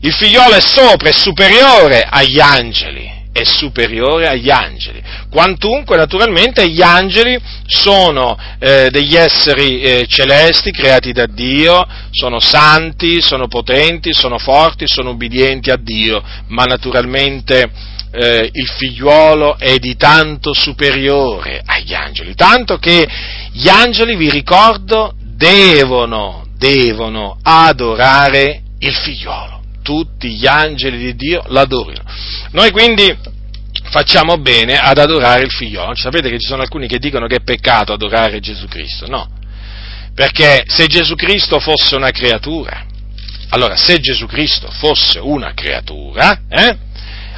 Il figliolo è sopra, è superiore agli angeli, è superiore agli angeli. Quantunque naturalmente gli angeli sono eh, degli esseri eh, celesti creati da Dio, sono santi, sono potenti, sono forti, sono ubbidienti a Dio, ma naturalmente eh, il figliuolo è di tanto superiore agli angeli, tanto che gli angeli, vi ricordo, devono, devono adorare il figliuolo. Tutti gli angeli di Dio l'adorino. Noi quindi facciamo bene ad adorare il figliolo. Sapete che ci sono alcuni che dicono che è peccato adorare Gesù Cristo? No. Perché se Gesù Cristo fosse una creatura, allora se Gesù Cristo fosse una creatura, eh,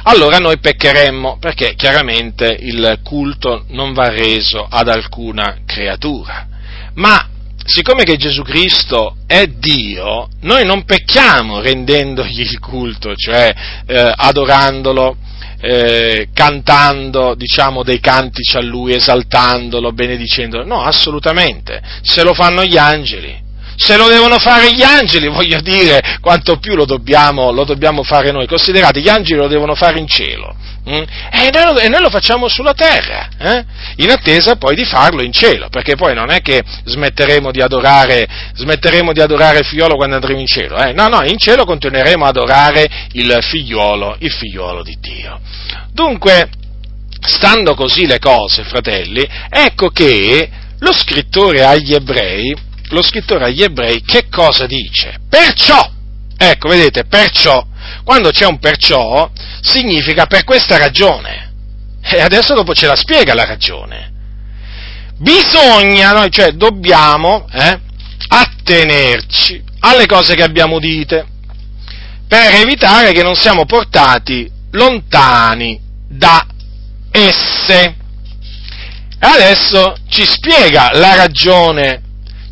allora noi peccheremmo, perché chiaramente il culto non va reso ad alcuna creatura. Ma siccome che Gesù Cristo è Dio, noi non pecchiamo rendendogli il culto, cioè eh, adorandolo, eh, cantando, diciamo, dei cantici a Lui, esaltandolo, benedicendolo. No, assolutamente. Se lo fanno gli angeli, se lo devono fare gli angeli, voglio dire, quanto più lo dobbiamo, lo dobbiamo fare noi. Considerate, gli angeli lo devono fare in cielo. Mm? E, noi lo, e, noi lo, facciamo sulla terra, eh? in attesa poi di farlo in cielo, perché poi non è che smetteremo di adorare, smetteremo di adorare il figliolo quando andremo in cielo, eh? no, no, in cielo continueremo ad adorare il figliolo, il figliolo di Dio. Dunque, stando così le cose, fratelli, ecco che lo scrittore agli ebrei, lo scrittore agli ebrei che cosa dice? Perciò, ecco, vedete, perciò, quando c'è un perciò, significa per questa ragione. E adesso dopo ce la spiega la ragione. Bisogna, noi cioè dobbiamo eh, attenerci alle cose che abbiamo dite, per evitare che non siamo portati lontani da esse. Adesso ci spiega la ragione,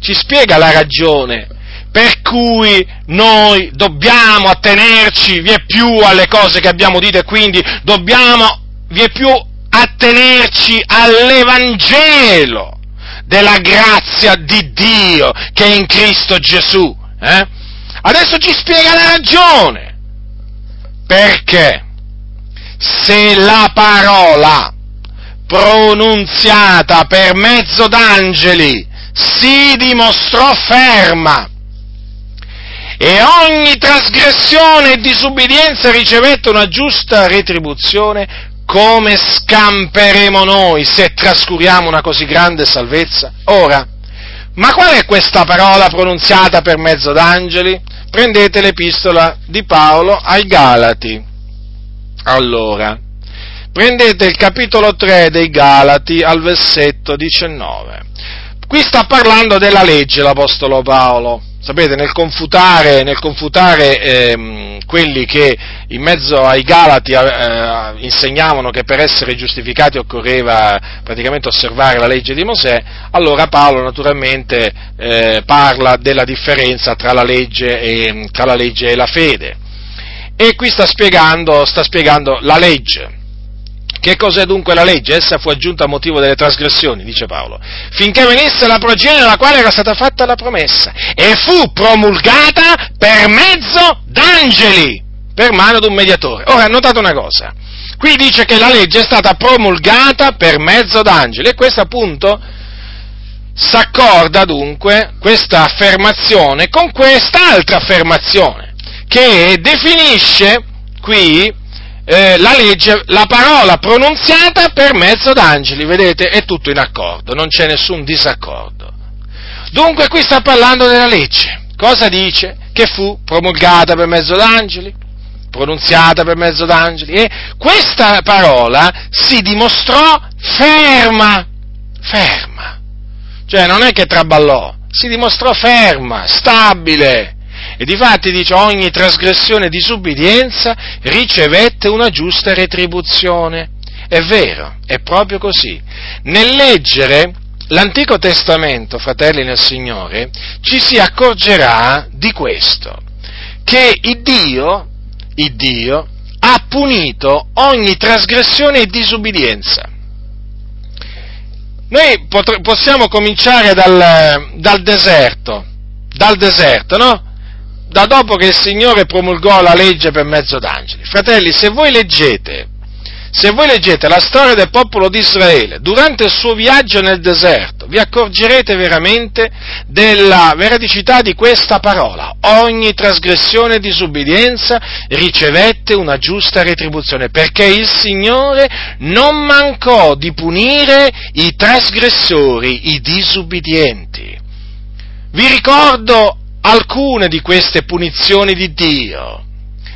ci spiega la ragione per cui noi dobbiamo attenerci vie più alle cose che abbiamo dito e quindi dobbiamo vie più attenerci all'Evangelo della grazia di Dio che è in Cristo Gesù. Eh? Adesso ci spiega la ragione. Perché se la parola pronunziata per mezzo d'angeli si dimostrò ferma e ogni trasgressione e disubbidienza ricevette una giusta retribuzione, come scamperemo noi se trascuriamo una così grande salvezza? Ora, ma qual è questa parola pronunziata per mezzo d'angeli? Prendete l'epistola di Paolo ai Galati. Allora, prendete il capitolo 3 dei Galati al versetto 19. Qui sta parlando della legge l'Apostolo Paolo. Sapete, nel confutare, nel confutare ehm, quelli che in mezzo ai Galati eh, insegnavano che per essere giustificati occorreva praticamente osservare la legge di Mosè, allora Paolo naturalmente eh, parla della differenza tra la, legge e, tra la legge e la fede. E qui sta spiegando, sta spiegando la legge. Che cos'è dunque la legge? Essa fu aggiunta a motivo delle trasgressioni, dice Paolo, finché venisse la progenie alla quale era stata fatta la promessa e fu promulgata per mezzo d'angeli, per mano di un mediatore. Ora, notate una cosa, qui dice che la legge è stata promulgata per mezzo d'angeli e questo appunto s'accorda dunque questa affermazione con quest'altra affermazione che definisce qui eh, la legge, la parola pronunziata per mezzo d'angeli, vedete, è tutto in accordo, non c'è nessun disaccordo. Dunque qui sta parlando della legge. Cosa dice? Che fu promulgata per mezzo d'angeli, pronunziata per mezzo d'angeli e questa parola si dimostrò ferma, ferma. Cioè non è che traballò, si dimostrò ferma, stabile, e difatti dice ogni trasgressione e disubbidienza ricevette una giusta retribuzione. È vero, è proprio così. Nel leggere l'Antico Testamento, fratelli nel Signore, ci si accorgerà di questo, che il Dio, il Dio ha punito ogni trasgressione e disubbidienza. Noi pot- possiamo cominciare dal, dal deserto, dal deserto, no? Da dopo che il Signore promulgò la legge per mezzo d'angeli. Fratelli, se voi leggete, se voi leggete la storia del popolo di Israele durante il suo viaggio nel deserto, vi accorgerete veramente della veridicità di questa parola. Ogni trasgressione e disubbidienza ricevette una giusta retribuzione, perché il Signore non mancò di punire i trasgressori, i disubbidienti. Vi ricordo alcune di queste punizioni di Dio.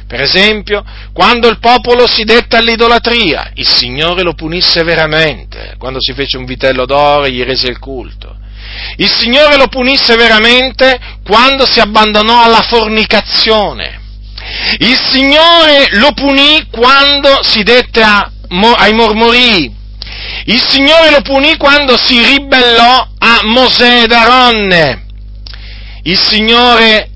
Per esempio, quando il popolo si dette all'idolatria, il Signore lo punisse veramente, quando si fece un vitello d'oro e gli rese il culto. Il Signore lo punisse veramente quando si abbandonò alla fornicazione. Il Signore lo punì quando si dette a, ai mormorii. Il Signore lo punì quando si ribellò a Mosè ed Aronne. Il Signore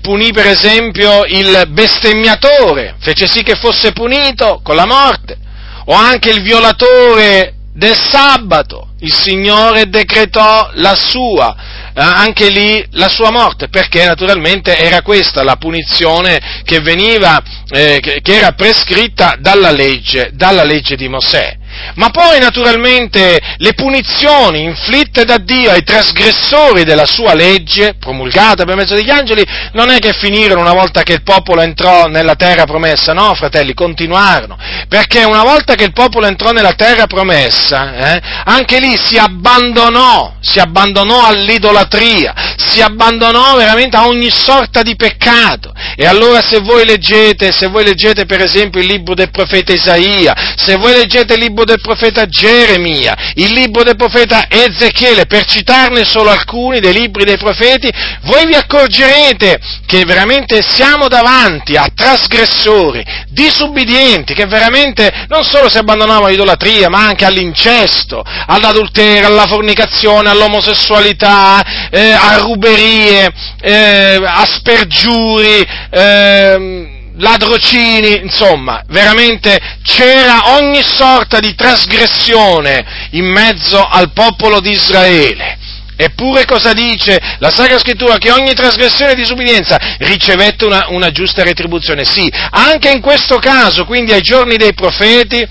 punì per esempio il bestemmiatore, fece sì che fosse punito con la morte, o anche il violatore del sabato, il Signore decretò la sua, anche lì la sua morte, perché naturalmente era questa la punizione che veniva, eh, che era prescritta dalla legge, dalla legge di Mosè. Ma poi naturalmente le punizioni inflitte da Dio ai trasgressori della sua legge, promulgata per mezzo degli angeli, non è che finirono una volta che il popolo entrò nella terra promessa, no fratelli, continuarono, perché una volta che il popolo entrò nella terra promessa, eh, anche lì si abbandonò, si abbandonò all'idolatria, si abbandonò veramente a ogni sorta di peccato. E allora se voi leggete, se voi leggete per esempio il libro del profeta Isaia, se voi leggete il libro del profeta Geremia, il libro del profeta Ezechiele, per citarne solo alcuni dei libri dei profeti, voi vi accorgerete che veramente siamo davanti a trasgressori, disubbidienti, che veramente non solo si abbandonavano all'idolatria, ma anche all'incesto, all'adulterio, alla fornicazione, all'omosessualità, eh, a ruberie, eh, a spergiuri, eh, ladrocini, insomma, veramente c'era ogni sorta di trasgressione in mezzo al popolo di Israele. Eppure cosa dice la Sacra Scrittura? Che ogni trasgressione e disubbidienza ricevette una, una giusta retribuzione. Sì, anche in questo caso, quindi ai giorni dei profeti,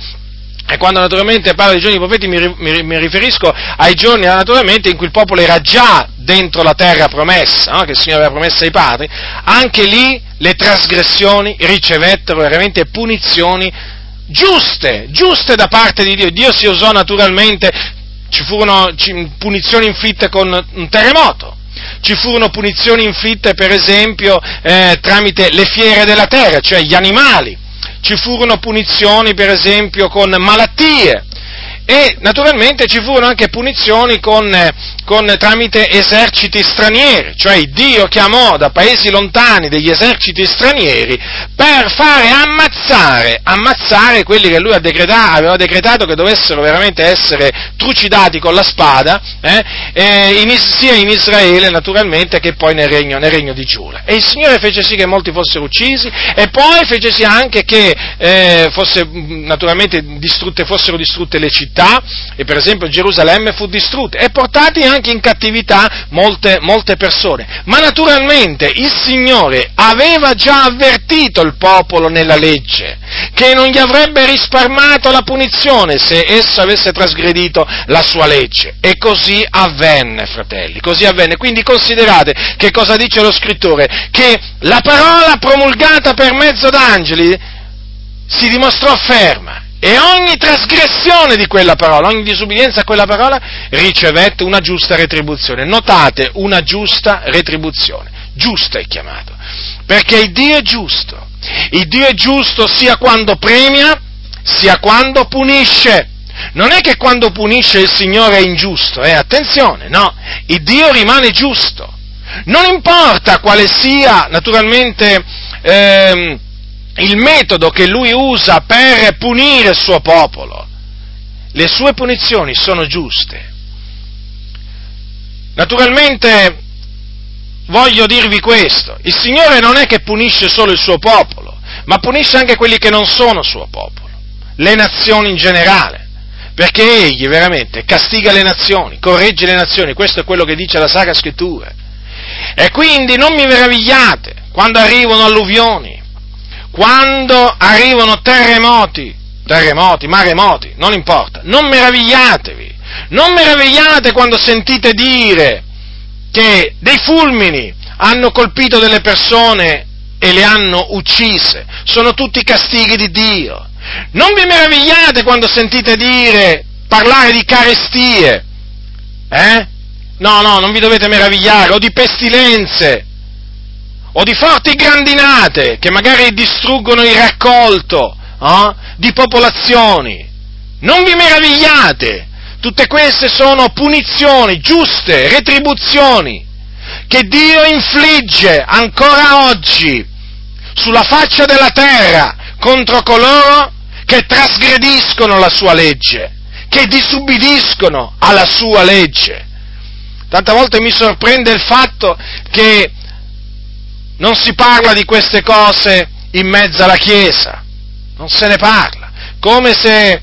e quando naturalmente parlo dei giorni dei profeti mi, riferisco ai giorni naturalmente in cui il popolo era già dentro la terra promessa, no? che il Signore aveva promesso ai padri, anche lì le trasgressioni ricevettero veramente punizioni giuste, giuste da parte di Dio. Dio si usò naturalmente, ci furono punizioni inflitte con un terremoto, ci furono punizioni inflitte per esempio eh, tramite le fiere della terra, cioè gli animali, ci furono punizioni per esempio con malattie, e naturalmente ci furono anche punizioni con, con, tramite eserciti stranieri, cioè Dio chiamò da paesi lontani degli eserciti stranieri per fare ammazzare, ammazzare quelli che lui aveva decretato che dovessero veramente essere trucidati con la spada, eh, in, sia in Israele naturalmente che poi nel regno, nel regno, di Giura. E il Signore fece sì che molti fossero uccisi e poi fece sì anche che eh, fosse, naturalmente distrutte, fossero distrutte le città città, e per esempio Gerusalemme fu distrutta, e portati anche in cattività molte, molte persone. Ma naturalmente il Signore aveva già avvertito il popolo nella legge che non gli avrebbe risparmato la punizione se esso avesse trasgredito la sua legge. E così avvenne, fratelli, così avvenne. Quindi considerate che cosa dice lo scrittore, che la parola promulgata per mezzo d'angeli si dimostrò ferma e ogni trasgressione di quella parola, ogni disubbidienza a quella parola ricevette una giusta retribuzione. Notate, una giusta retribuzione. Giusta è chiamato. Perché il Dio è giusto. Il Dio è giusto sia quando premia, sia quando punisce. Non è che quando punisce il Signore è ingiusto, eh? attenzione, no, il Dio rimane giusto. Non importa quale sia, naturalmente, ehm, il metodo che lui usa per punire il suo popolo. Le sue punizioni sono giuste. Naturalmente voglio dirvi questo, il Signore non è che punisce solo il suo popolo, ma punisce anche quelli che non sono suo popolo, le nazioni in generale, perché Egli veramente castiga le nazioni, corregge le nazioni, questo è quello che dice la Sacra Scrittura. E quindi non mi meravigliate quando arrivano alluvioni, quando arrivano terremoti, terremoti, maremoti, non importa, non meravigliatevi, non meravigliate quando sentite dire che dei fulmini hanno colpito delle persone e le hanno uccise, sono tutti castighi di Dio. Non vi meravigliate quando sentite dire, parlare di carestie, eh? No, no, non vi dovete meravigliare, o di pestilenze, o di forti grandinate che magari distruggono il raccolto eh, di popolazioni. Non vi meravigliate, tutte queste sono punizioni giuste, retribuzioni che Dio infligge ancora oggi sulla faccia della terra contro coloro che trasgrediscono la sua legge, che disubbidiscono alla sua legge. Tante volte mi sorprende il fatto che non si parla di queste cose in mezzo alla Chiesa, non se ne parla, come se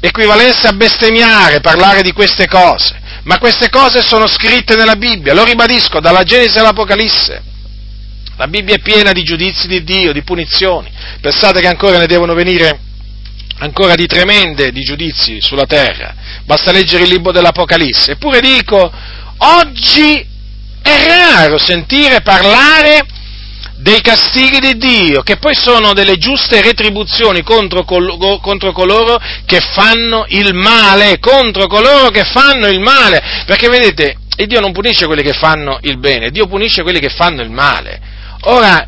equivalesse a bestemmiare parlare di queste cose. ma queste cose sono scritte nella Bibbia, lo ribadisco, dalla Genesi all'Apocalisse. La Bibbia è piena di giudizi di Dio, di punizioni. Pensate che ancora ne devono venire ancora di tremende di giudizi sulla terra. Basta leggere il libro dell'Apocalisse. Eppure dico, oggi è raro sentire parlare dei castighi di Dio, che poi sono delle giuste retribuzioni contro, col- contro, coloro che fanno il male, contro coloro che fanno il male, perché vedete, Dio non punisce quelli che fanno il bene, Dio punisce quelli che fanno il male. Ora,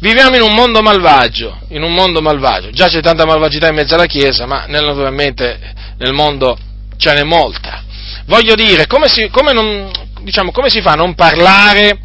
viviamo in un mondo malvagio, in un mondo malvagio, già c'è tanta malvagità in mezzo alla Chiesa, ma naturalmente nel mondo ce n'è molta. Voglio dire, come si, come non, diciamo, come si fa a non parlare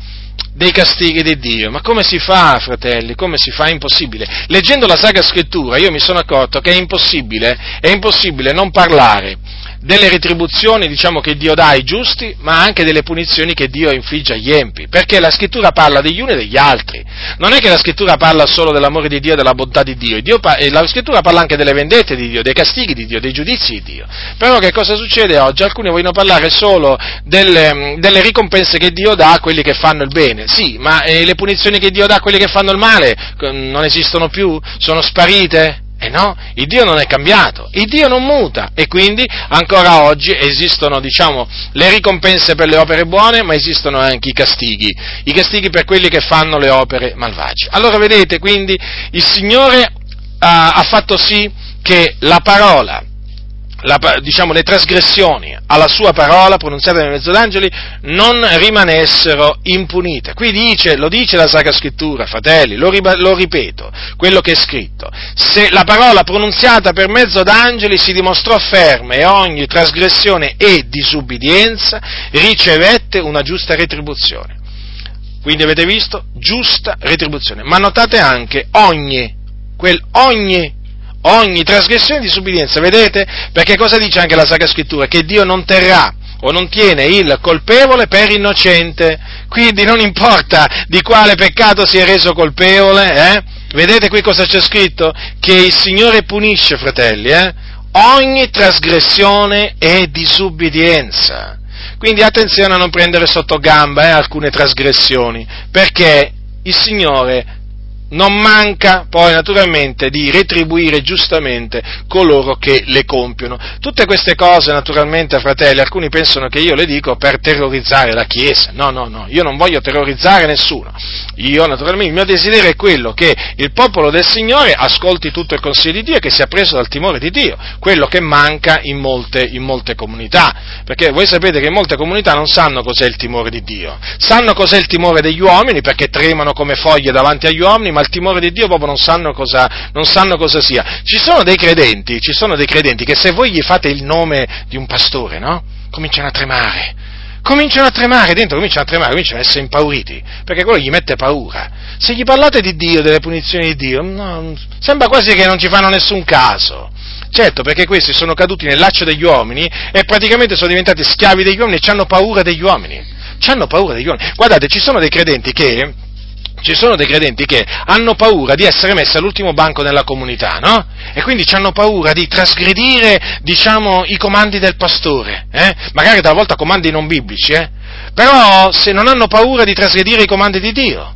dei castighi di Dio. Ma come si fa, fratelli? Come si fa? È impossibile. Leggendo la Sacra Scrittura io mi sono accorto che è impossibile, è impossibile non parlare delle retribuzioni diciamo, che Dio dà ai giusti, ma anche delle punizioni che Dio infligge agli empi, perché la scrittura parla degli uni e degli altri. Non è che la scrittura parla solo dell'amore di Dio e della bontà di Dio, Dio la scrittura parla anche delle vendette di Dio, dei castighi di Dio, dei giudizi di Dio. Però che cosa succede oggi? Alcuni vogliono parlare solo delle, delle ricompense che Dio dà a quelli che fanno il bene. Sì, ma eh, le punizioni che Dio dà a quelli che fanno il male non esistono più? Sono sparite? Eh no, il Dio non è cambiato, il Dio non muta. E quindi ancora oggi esistono, diciamo, le ricompense per le opere buone, ma esistono anche i castighi, i castighi per quelli che fanno le opere malvagie. Allora vedete, quindi il Signore ha, ha fatto sì che la parola la, diciamo, le trasgressioni alla sua parola pronunziata nel mezzo d'angeli non rimanessero impunite. Qui dice, lo dice la Sacra Scrittura, fratelli, lo, lo, ripeto, quello che è scritto. Se la parola pronunziata per mezzo d'angeli si dimostrò ferma e ogni trasgressione e disubbidienza ricevette una giusta retribuzione. Quindi avete visto? Giusta retribuzione. Ma notate anche ogni, quel ogni ogni trasgressione di disubbidienza, vedete? Perché cosa dice anche la Sacra Scrittura? Che Dio non terrà o non tiene il colpevole per innocente, quindi non importa di quale peccato si è reso colpevole, eh? Vedete qui cosa c'è scritto? Che il Signore punisce, fratelli, eh? ogni trasgressione e disubbidienza. Quindi attenzione a non prendere sotto gamba eh, alcune trasgressioni, perché il Signore non manca poi naturalmente di retribuire giustamente coloro che le compiono. Tutte queste cose naturalmente, fratelli, alcuni pensano che io le dico per terrorizzare la Chiesa. No, no, no, io non voglio terrorizzare nessuno. Io naturalmente, il mio desiderio è quello che il popolo del Signore ascolti tutto il consiglio di Dio e che sia preso dal timore di Dio, quello che manca in molte, in molte comunità. Perché voi sapete che in molte comunità non sanno cos'è il timore di Dio, sanno cos'è il timore degli uomini perché tremano come foglie davanti agli uomini, ma il timore di Dio proprio non sanno cosa, non sanno cosa sia. Ci sono dei credenti, ci sono dei credenti che se voi gli fate il nome di un pastore, no? Cominciano a tremare. Cominciano a tremare dentro, cominciano a tremare, cominciano ad essere impauriti, perché quello gli mette paura. Se gli parlate di Dio, delle punizioni di Dio, no, sembra quasi che non ci fanno nessun caso. Certo, perché questi sono caduti nel laccio degli uomini e praticamente sono diventati schiavi degli uomini e hanno paura degli uomini. Hanno paura degli uomini. Guardate, ci sono dei credenti che ci sono dei credenti che hanno paura di essere messi all'ultimo banco nella comunità, no? E quindi hanno paura di trasgredire, diciamo, i comandi del pastore, eh? Magari talvolta comandi non biblici, eh? Però se non hanno paura di trasgredire i comandi di Dio,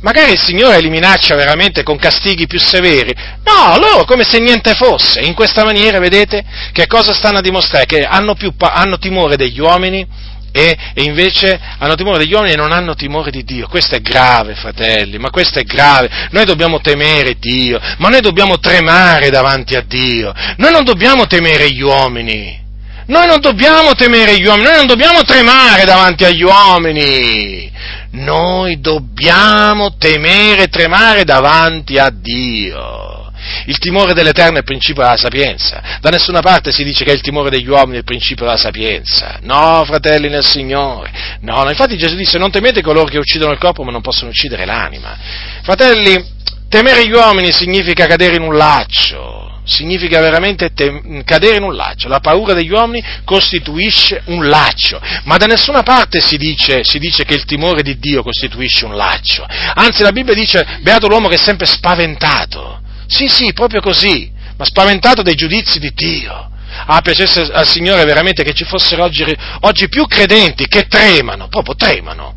magari il Signore li minaccia veramente con castighi più severi. No, loro come se niente fosse. In questa maniera, vedete, che cosa stanno a dimostrare? Che hanno, più, hanno timore degli uomini e, e, invece hanno timore degli uomini e non hanno timore di Dio. Questo è grave, fratelli, ma questo è grave. Noi dobbiamo temere Dio, ma noi dobbiamo tremare davanti a Dio. Noi non dobbiamo temere gli uomini. Noi non dobbiamo temere gli uomini, noi non dobbiamo tremare davanti agli uomini. Noi dobbiamo temere e tremare davanti a Dio. Il timore dell'Eterno è il principio della sapienza. Da nessuna parte si dice che il timore degli uomini è il principio della sapienza. No, fratelli nel Signore. No, no, infatti Gesù disse non temete coloro che uccidono il corpo ma non possono uccidere l'anima. Fratelli, temere gli uomini significa cadere in un laccio significa veramente te- cadere in un laccio. La paura degli uomini costituisce un laccio, ma da nessuna parte si dice, si dice, che il timore di Dio costituisce un laccio. Anzi, la Bibbia dice, beato l'uomo che è sempre spaventato. Sì, sì, proprio così, ma spaventato dai giudizi di Dio. Ah, piacesse al Signore veramente che ci fossero oggi, oggi più credenti che tremano, proprio tremano,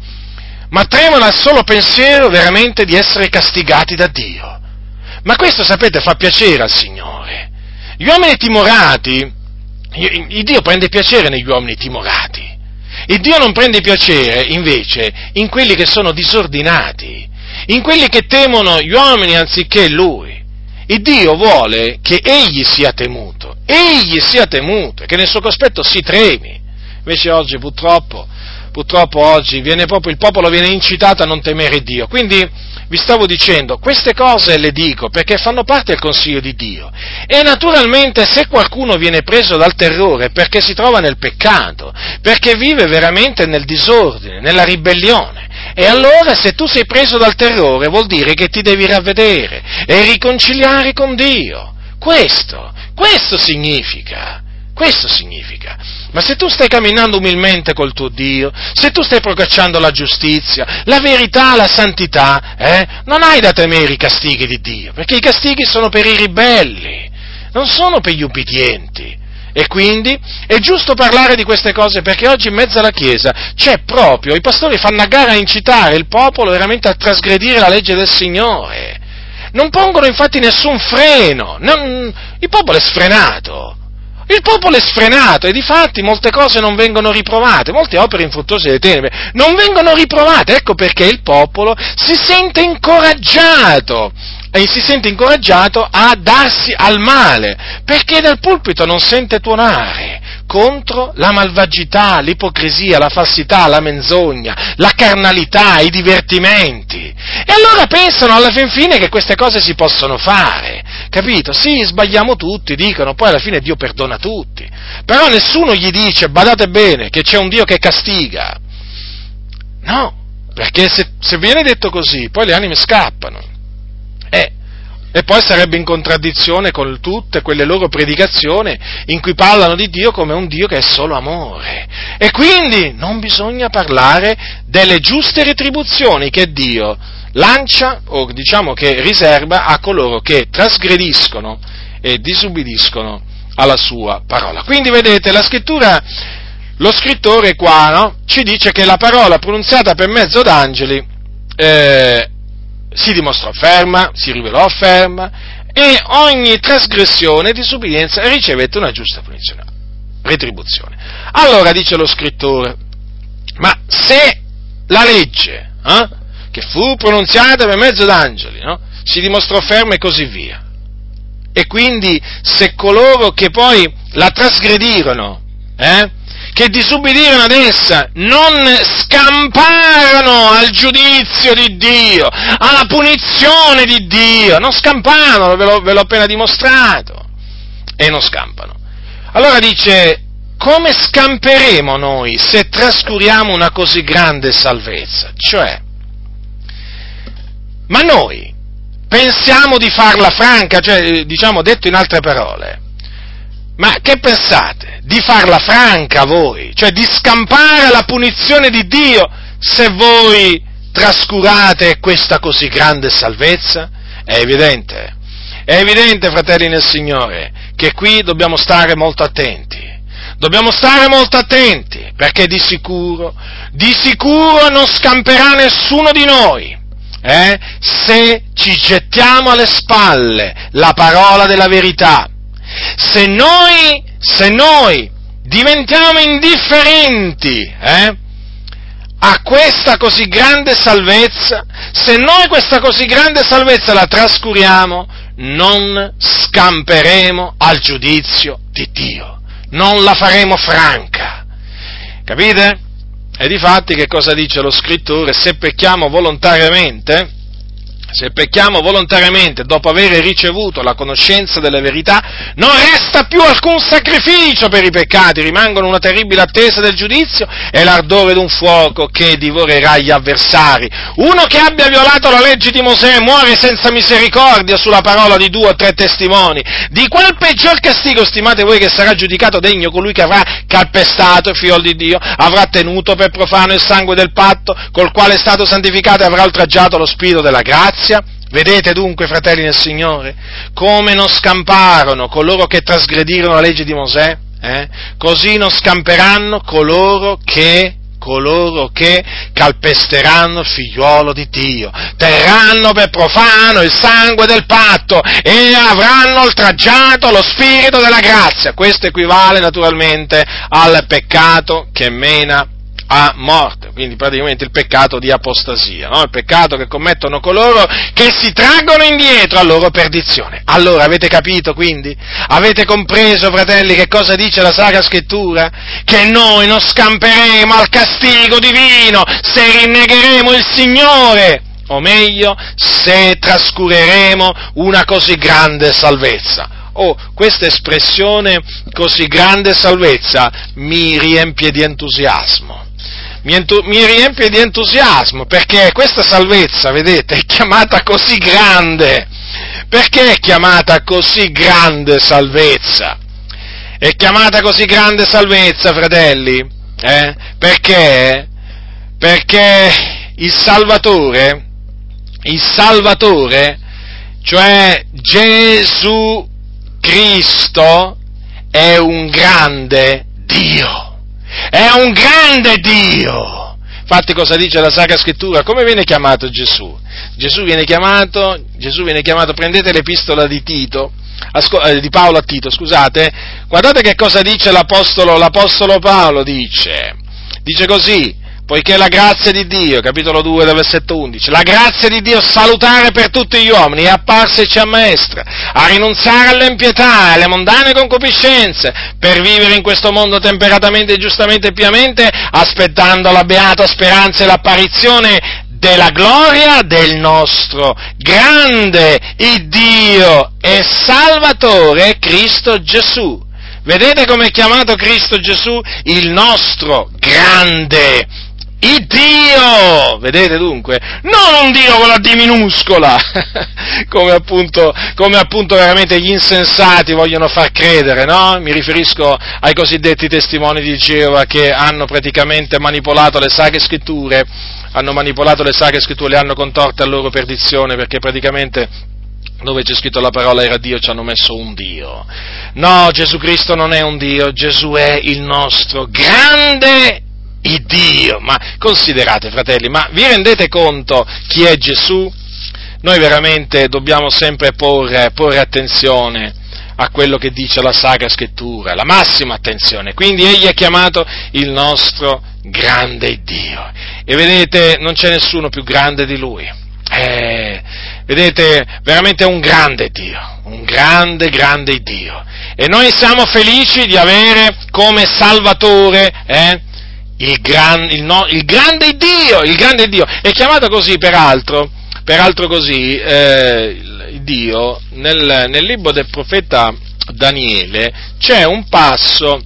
ma tremano al solo pensiero veramente di essere castigati da Dio. Ma questo, sapete, fa piacere al Signore. Gli uomini timorati, il Dio prende piacere negli uomini timorati. Il Dio non prende piacere, invece, in quelli che sono disordinati, in quelli che temono gli uomini anziché Lui. Il Dio vuole che Egli sia temuto, Egli sia temuto che nel suo cospetto si tremi. Invece oggi purtroppo, purtroppo oggi viene proprio, il popolo viene incitato a non temere Dio. Quindi vi stavo dicendo, queste cose le dico perché fanno parte del consiglio di Dio. E naturalmente se qualcuno viene preso dal terrore perché si trova nel peccato, perché vive veramente nel disordine, nella ribellione, e allora se tu sei preso dal terrore vuol dire che ti devi ravvedere e riconciliare con Dio. Questo, questo significa. Questo significa. Ma se tu stai camminando umilmente col tuo Dio, se tu stai procacciando la giustizia, la verità, la santità, eh, non hai da temere i castighi di Dio, perché i castighi sono per i ribelli, non sono per gli ubbidienti. E quindi è giusto parlare di queste cose perché oggi in mezzo alla Chiesa c'è proprio, i pastori fanno a gara a incitare il popolo veramente a trasgredire la legge del Signore. Non pongono infatti nessun freno, non, il popolo è sfrenato. Il popolo è sfrenato e di fatti molte cose non vengono riprovate, molte opere infruttuose delle tenebre non vengono riprovate, ecco perché il popolo si sente incoraggiato e si sente incoraggiato a darsi al male, perché dal pulpito non sente tuonare contro la malvagità, l'ipocrisia, la falsità, la menzogna, la carnalità, i divertimenti. E allora pensano alla fin fine che queste cose si possono fare, capito? Sì, sbagliamo tutti, dicono, poi alla fine Dio perdona tutti. Però nessuno gli dice, badate bene, che c'è un Dio che castiga. No, perché se, se viene detto così, poi le anime scappano. Eh, e poi sarebbe in contraddizione con tutte quelle loro predicazioni in cui parlano di Dio come un Dio che è solo amore. E quindi non bisogna parlare delle giuste retribuzioni che Dio lancia o diciamo che riserva a coloro che trasgrediscono e disubbidiscono alla sua parola. Quindi vedete, la scrittura, lo scrittore qua no, ci dice che la parola pronunziata per mezzo d'angeli eh, si dimostrò ferma, si rivelò ferma e ogni trasgressione e disubbidienza ricevette una giusta punizione, retribuzione. Allora dice lo scrittore, ma se la legge, eh, che fu pronunziata per mezzo d'angeli, no, si dimostrò ferma e così via, e quindi se coloro che poi la trasgredirono, eh, che disubbidirono ad essa non scamparono al giudizio di Dio, alla punizione di Dio, non scamparono, ve l'ho, ve l'ho appena dimostrato, e non scampano. Allora dice, come scamperemo noi se trascuriamo una così grande salvezza? Cioè, ma noi pensiamo di farla franca, cioè, diciamo detto in altre parole, ma che pensate? Di farla franca voi? Cioè di scampare la punizione di Dio se voi trascurate questa così grande salvezza? È evidente, è evidente, fratelli nel Signore, che qui dobbiamo stare molto attenti. Dobbiamo stare molto attenti, perché di sicuro, di sicuro non scamperà nessuno di noi. Eh, se ci gettiamo alle spalle la parola della verità, se noi, se noi diventiamo indifferenti eh, a questa così grande salvezza, se noi questa così grande salvezza la trascuriamo, non scamperemo al giudizio di Dio, non la faremo franca. Capite? E difatti che cosa dice lo scrittore? Se pecchiamo volontariamente, se pecchiamo volontariamente dopo aver ricevuto la conoscenza della verità, non resta più alcun sacrificio per i peccati, rimangono una terribile attesa del giudizio e l'ardore di un fuoco che divorerà gli avversari. Uno che abbia violato la legge di Mosè muore senza misericordia sulla parola di due o tre testimoni. Di qual peggior castigo stimate voi che sarà giudicato degno colui che avrà calpestato il figlio di Dio, avrà tenuto per profano il sangue del patto col quale è stato santificato e avrà oltraggiato lo spirito della grazia? Vedete dunque, fratelli nel Signore, come non scamparono coloro che trasgredirono la legge di Mosè? Eh? Così non scamperanno coloro che coloro che calpesteranno il figliuolo di Dio, terranno per profano il sangue del patto e avranno oltraggiato lo spirito della grazia. Questo equivale naturalmente al peccato che mena a morte, quindi praticamente il peccato di apostasia, no? il peccato che commettono coloro che si traggono indietro a loro perdizione. Allora avete capito quindi? Avete compreso, fratelli, che cosa dice la Sacra Scrittura? Che noi non scamperemo al castigo divino se rinnegheremo il Signore, o meglio, se trascureremo una così grande salvezza. Oh, questa espressione così grande salvezza mi riempie di entusiasmo mi, entu- mi riempie di entusiasmo perché questa salvezza, vedete, è chiamata così grande. Perché è chiamata così grande salvezza? È chiamata così grande salvezza, fratelli? Eh? Perché? Perché il Salvatore, il Salvatore, cioè Gesù Cristo, è un grande Dio è un grande Dio. Infatti cosa dice la Sacra Scrittura? Come viene chiamato Gesù? Gesù viene chiamato, Gesù viene chiamato prendete l'epistola di Tito, eh, di Paolo a Tito, scusate, guardate che cosa dice l'Apostolo, l'Apostolo Paolo, dice, dice così, poiché la grazia di Dio, capitolo 2 del versetto 11, la grazia di Dio salutare per tutti gli uomini è apparsa e ci ammaestra a rinunziare all'impietà e alle mondane concupiscenze per vivere in questo mondo temperatamente, giustamente e piamente, aspettando la beata speranza e l'apparizione della gloria del nostro grande Dio e Salvatore Cristo Gesù. Vedete come è chiamato Cristo Gesù? Il nostro grande il Dio, vedete dunque, non un Dio con la D minuscola, come, appunto, come appunto veramente gli insensati vogliono far credere, no? Mi riferisco ai cosiddetti testimoni di Geova che hanno praticamente manipolato le sacre scritture, hanno manipolato le sacre scritture, le hanno contorte a loro perdizione perché praticamente dove c'è scritto la parola era Dio, ci hanno messo un Dio. No, Gesù Cristo non è un Dio, Gesù è il nostro grande il Dio. Ma considerate, fratelli, ma vi rendete conto chi è Gesù? Noi veramente dobbiamo sempre porre, porre attenzione a quello che dice la Sacra Scrittura, la massima attenzione. Quindi egli è chiamato il nostro grande Dio. E vedete, non c'è nessuno più grande di lui. Eh, vedete, veramente è un grande Dio, un grande, grande Dio. E noi siamo felici di avere come Salvatore eh, il, gran, il, no, il, grande Dio, il grande Dio, è chiamato così peraltro, peraltro così, eh, Dio, nel, nel libro del profeta Daniele c'è un passo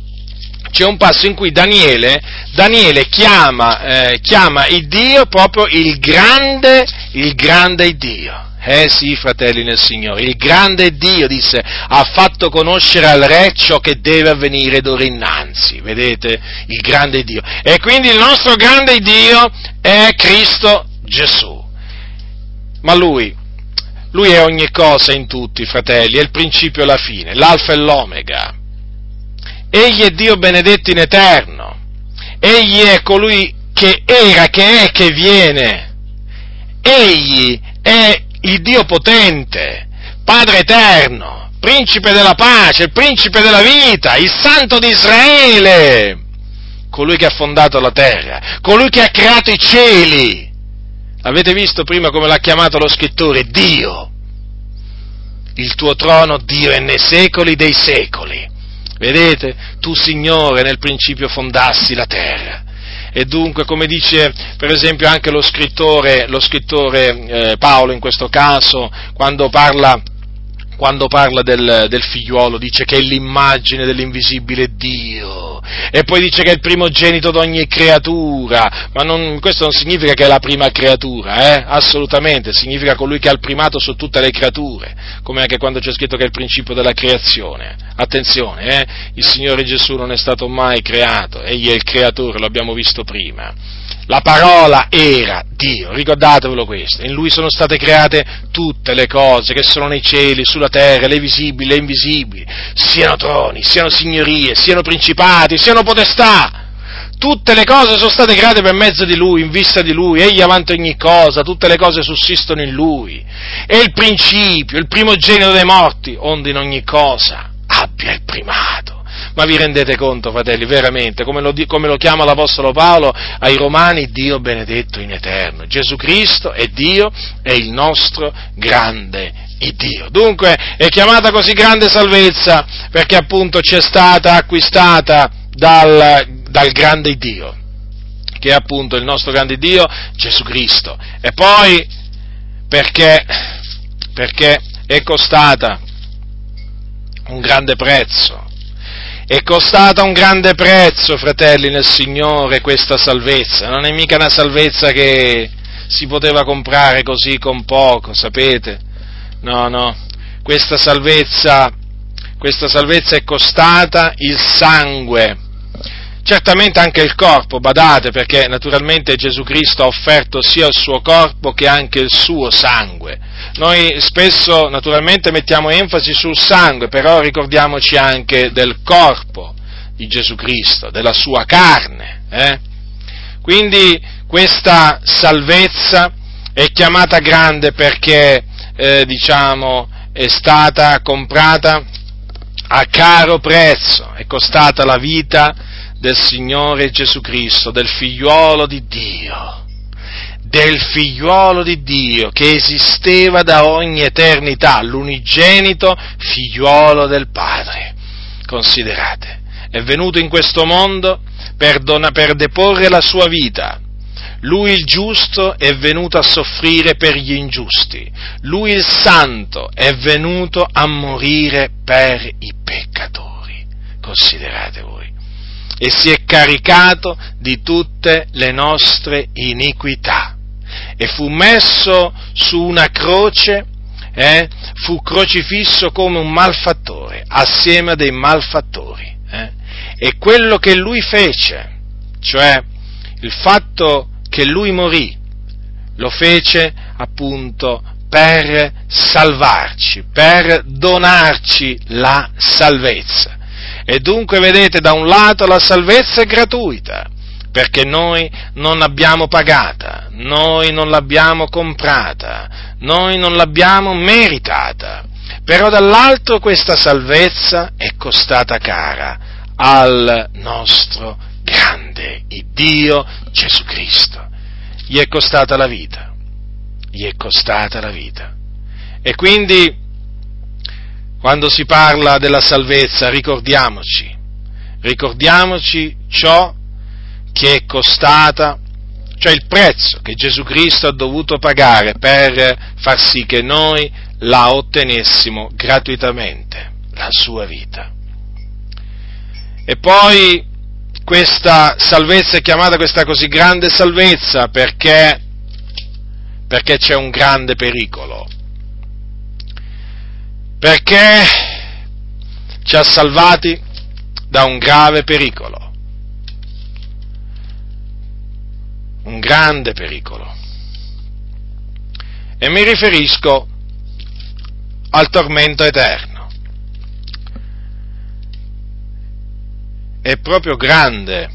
c'è un passo in cui Daniele, Daniele chiama, eh, chiama il Dio proprio il grande, il grande Dio. Eh sì, fratelli nel Signore, il grande Dio, disse, ha fatto conoscere al Re ciò che deve avvenire d'ora innanzi, vedete? Il grande Dio. E quindi il nostro grande Dio è Cristo Gesù. Ma Lui, Lui è ogni cosa in tutti, fratelli, è il principio e la fine, l'alfa e l'omega. Egli è Dio benedetto in eterno. Egli è colui che era, che è, che viene. Egli è il Dio potente, Padre eterno, principe della pace, il principe della vita, il santo di Israele, colui che ha fondato la terra, colui che ha creato i cieli. Avete visto prima come l'ha chiamato lo scrittore? Dio. Il tuo trono, Dio, è nei secoli dei secoli. Vedete? Tu, Signore, nel principio fondassi la terra e dunque, come dice per esempio anche lo scrittore, lo scrittore eh, Paolo in questo caso, quando parla quando parla del, del, figliuolo, dice che è l'immagine dell'invisibile Dio, e poi dice che è il primogenito di ogni creatura, ma non, questo non significa che è la prima creatura, eh? assolutamente, significa colui che ha il primato su tutte le creature, come anche quando c'è scritto che è il principio della creazione. Attenzione, eh? il Signore Gesù non è stato mai creato, egli è il creatore, lo abbiamo visto prima La parola era Dio, ricordatevelo questo. In lui sono state create tutte le cose che sono nei cieli, sulla terra, le visibili, le invisibili, siano troni, siano signorie, siano principati, siano potestà. Tutte le cose sono state create per mezzo di Lui, in vista di Lui, Egli avanti ogni cosa, tutte le cose sussistono in Lui. È il principio, il primogenito dei morti, onde in ogni cosa abbia il primato. Ma vi rendete conto, fratelli, veramente, come lo, come lo, chiama l'Apostolo Paolo ai Romani, Dio benedetto in eterno. Gesù Cristo è Dio, è il nostro grande Dio. Dunque è chiamata così grande salvezza perché appunto ci è stata acquistata dal, dal grande Dio, che è appunto il nostro grande Dio, Gesù Cristo. E poi perché, perché è costata un grande prezzo. È costata un grande prezzo, fratelli nel Signore, questa salvezza. Non è mica una salvezza che si poteva comprare così con poco, sapete? No, no. Questa salvezza, questa salvezza è costata il sangue certamente anche il corpo, badate, perché naturalmente Gesù Cristo ha offerto sia il suo corpo che anche il suo sangue. Noi spesso naturalmente mettiamo enfasi sul sangue, però ricordiamoci anche del corpo di Gesù Cristo, della sua carne. Eh? Quindi questa salvezza è chiamata grande perché, eh, diciamo, è stata comprata a caro prezzo, è costata la vita del Signore Gesù Cristo, del figliuolo di Dio, del figliuolo di Dio che esisteva da ogni eternità, l'unigenito figliuolo del Padre. Considerate, è venuto in questo mondo per, dona, per deporre la sua vita. Lui il giusto è venuto a soffrire per gli ingiusti. Lui il santo è venuto a morire per i peccatori. Considerate voi e si è caricato di tutte le nostre iniquità e fu messo su una croce, eh, fu crocifisso come un malfattore, assieme a dei malfattori. Eh, e quello che lui fece, cioè il fatto che lui morì, lo fece appunto per salvarci, per donarci la salvezza. E dunque vedete, da un lato la salvezza è gratuita, perché noi non l'abbiamo pagata, noi non l'abbiamo comprata, noi non l'abbiamo meritata. Però dall'altro questa salvezza è costata cara al nostro grande Dio Gesù Cristo. Gli è costata la vita, gli è costata la vita. E quindi quando si parla della salvezza, ricordiamoci, ricordiamoci ciò che è costata, cioè il prezzo che Gesù Cristo ha dovuto pagare per far sì che noi la ottenessimo gratuitamente, la sua vita. E poi questa salvezza è chiamata questa così grande salvezza perché, perché c'è un grande pericolo perché ci ha salvati da un grave pericolo, un grande pericolo. E mi riferisco al tormento eterno. È proprio grande,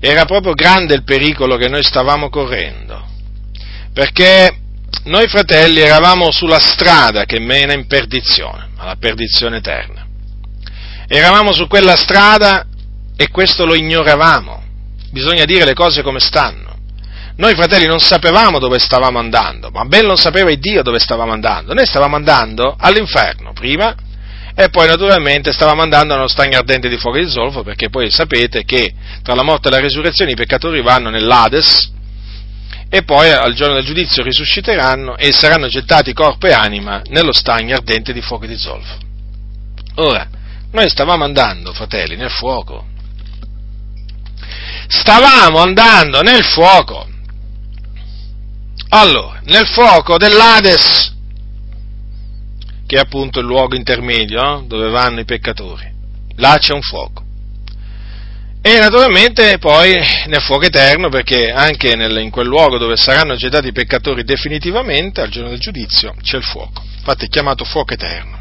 era proprio grande il pericolo che noi stavamo correndo, perché noi fratelli eravamo sulla strada che mena in perdizione, alla perdizione eterna. Eravamo su quella strada e questo lo ignoravamo. Bisogna dire le cose come stanno. Noi fratelli non sapevamo dove stavamo andando, ma ben lo sapeva il Dio dove stavamo andando. Noi stavamo andando all'inferno prima e poi naturalmente stavamo andando a uno stagno ardente di fuoco di zolfo perché poi sapete che tra la morte e la resurrezione i peccatori vanno nell'Ades, e poi al giorno del giudizio risusciteranno e saranno gettati corpo e anima nello stagno ardente di fuoco e di zolfo. Ora, noi stavamo andando, fratelli, nel fuoco. Stavamo andando nel fuoco. Allora, nel fuoco dell'Ades, che è appunto il luogo intermedio eh, dove vanno i peccatori. Là c'è un fuoco. E naturalmente poi nel fuoco eterno, perché anche nel, in quel luogo dove saranno gettati i peccatori definitivamente, al giorno del giudizio, c'è il fuoco. Infatti è chiamato fuoco eterno.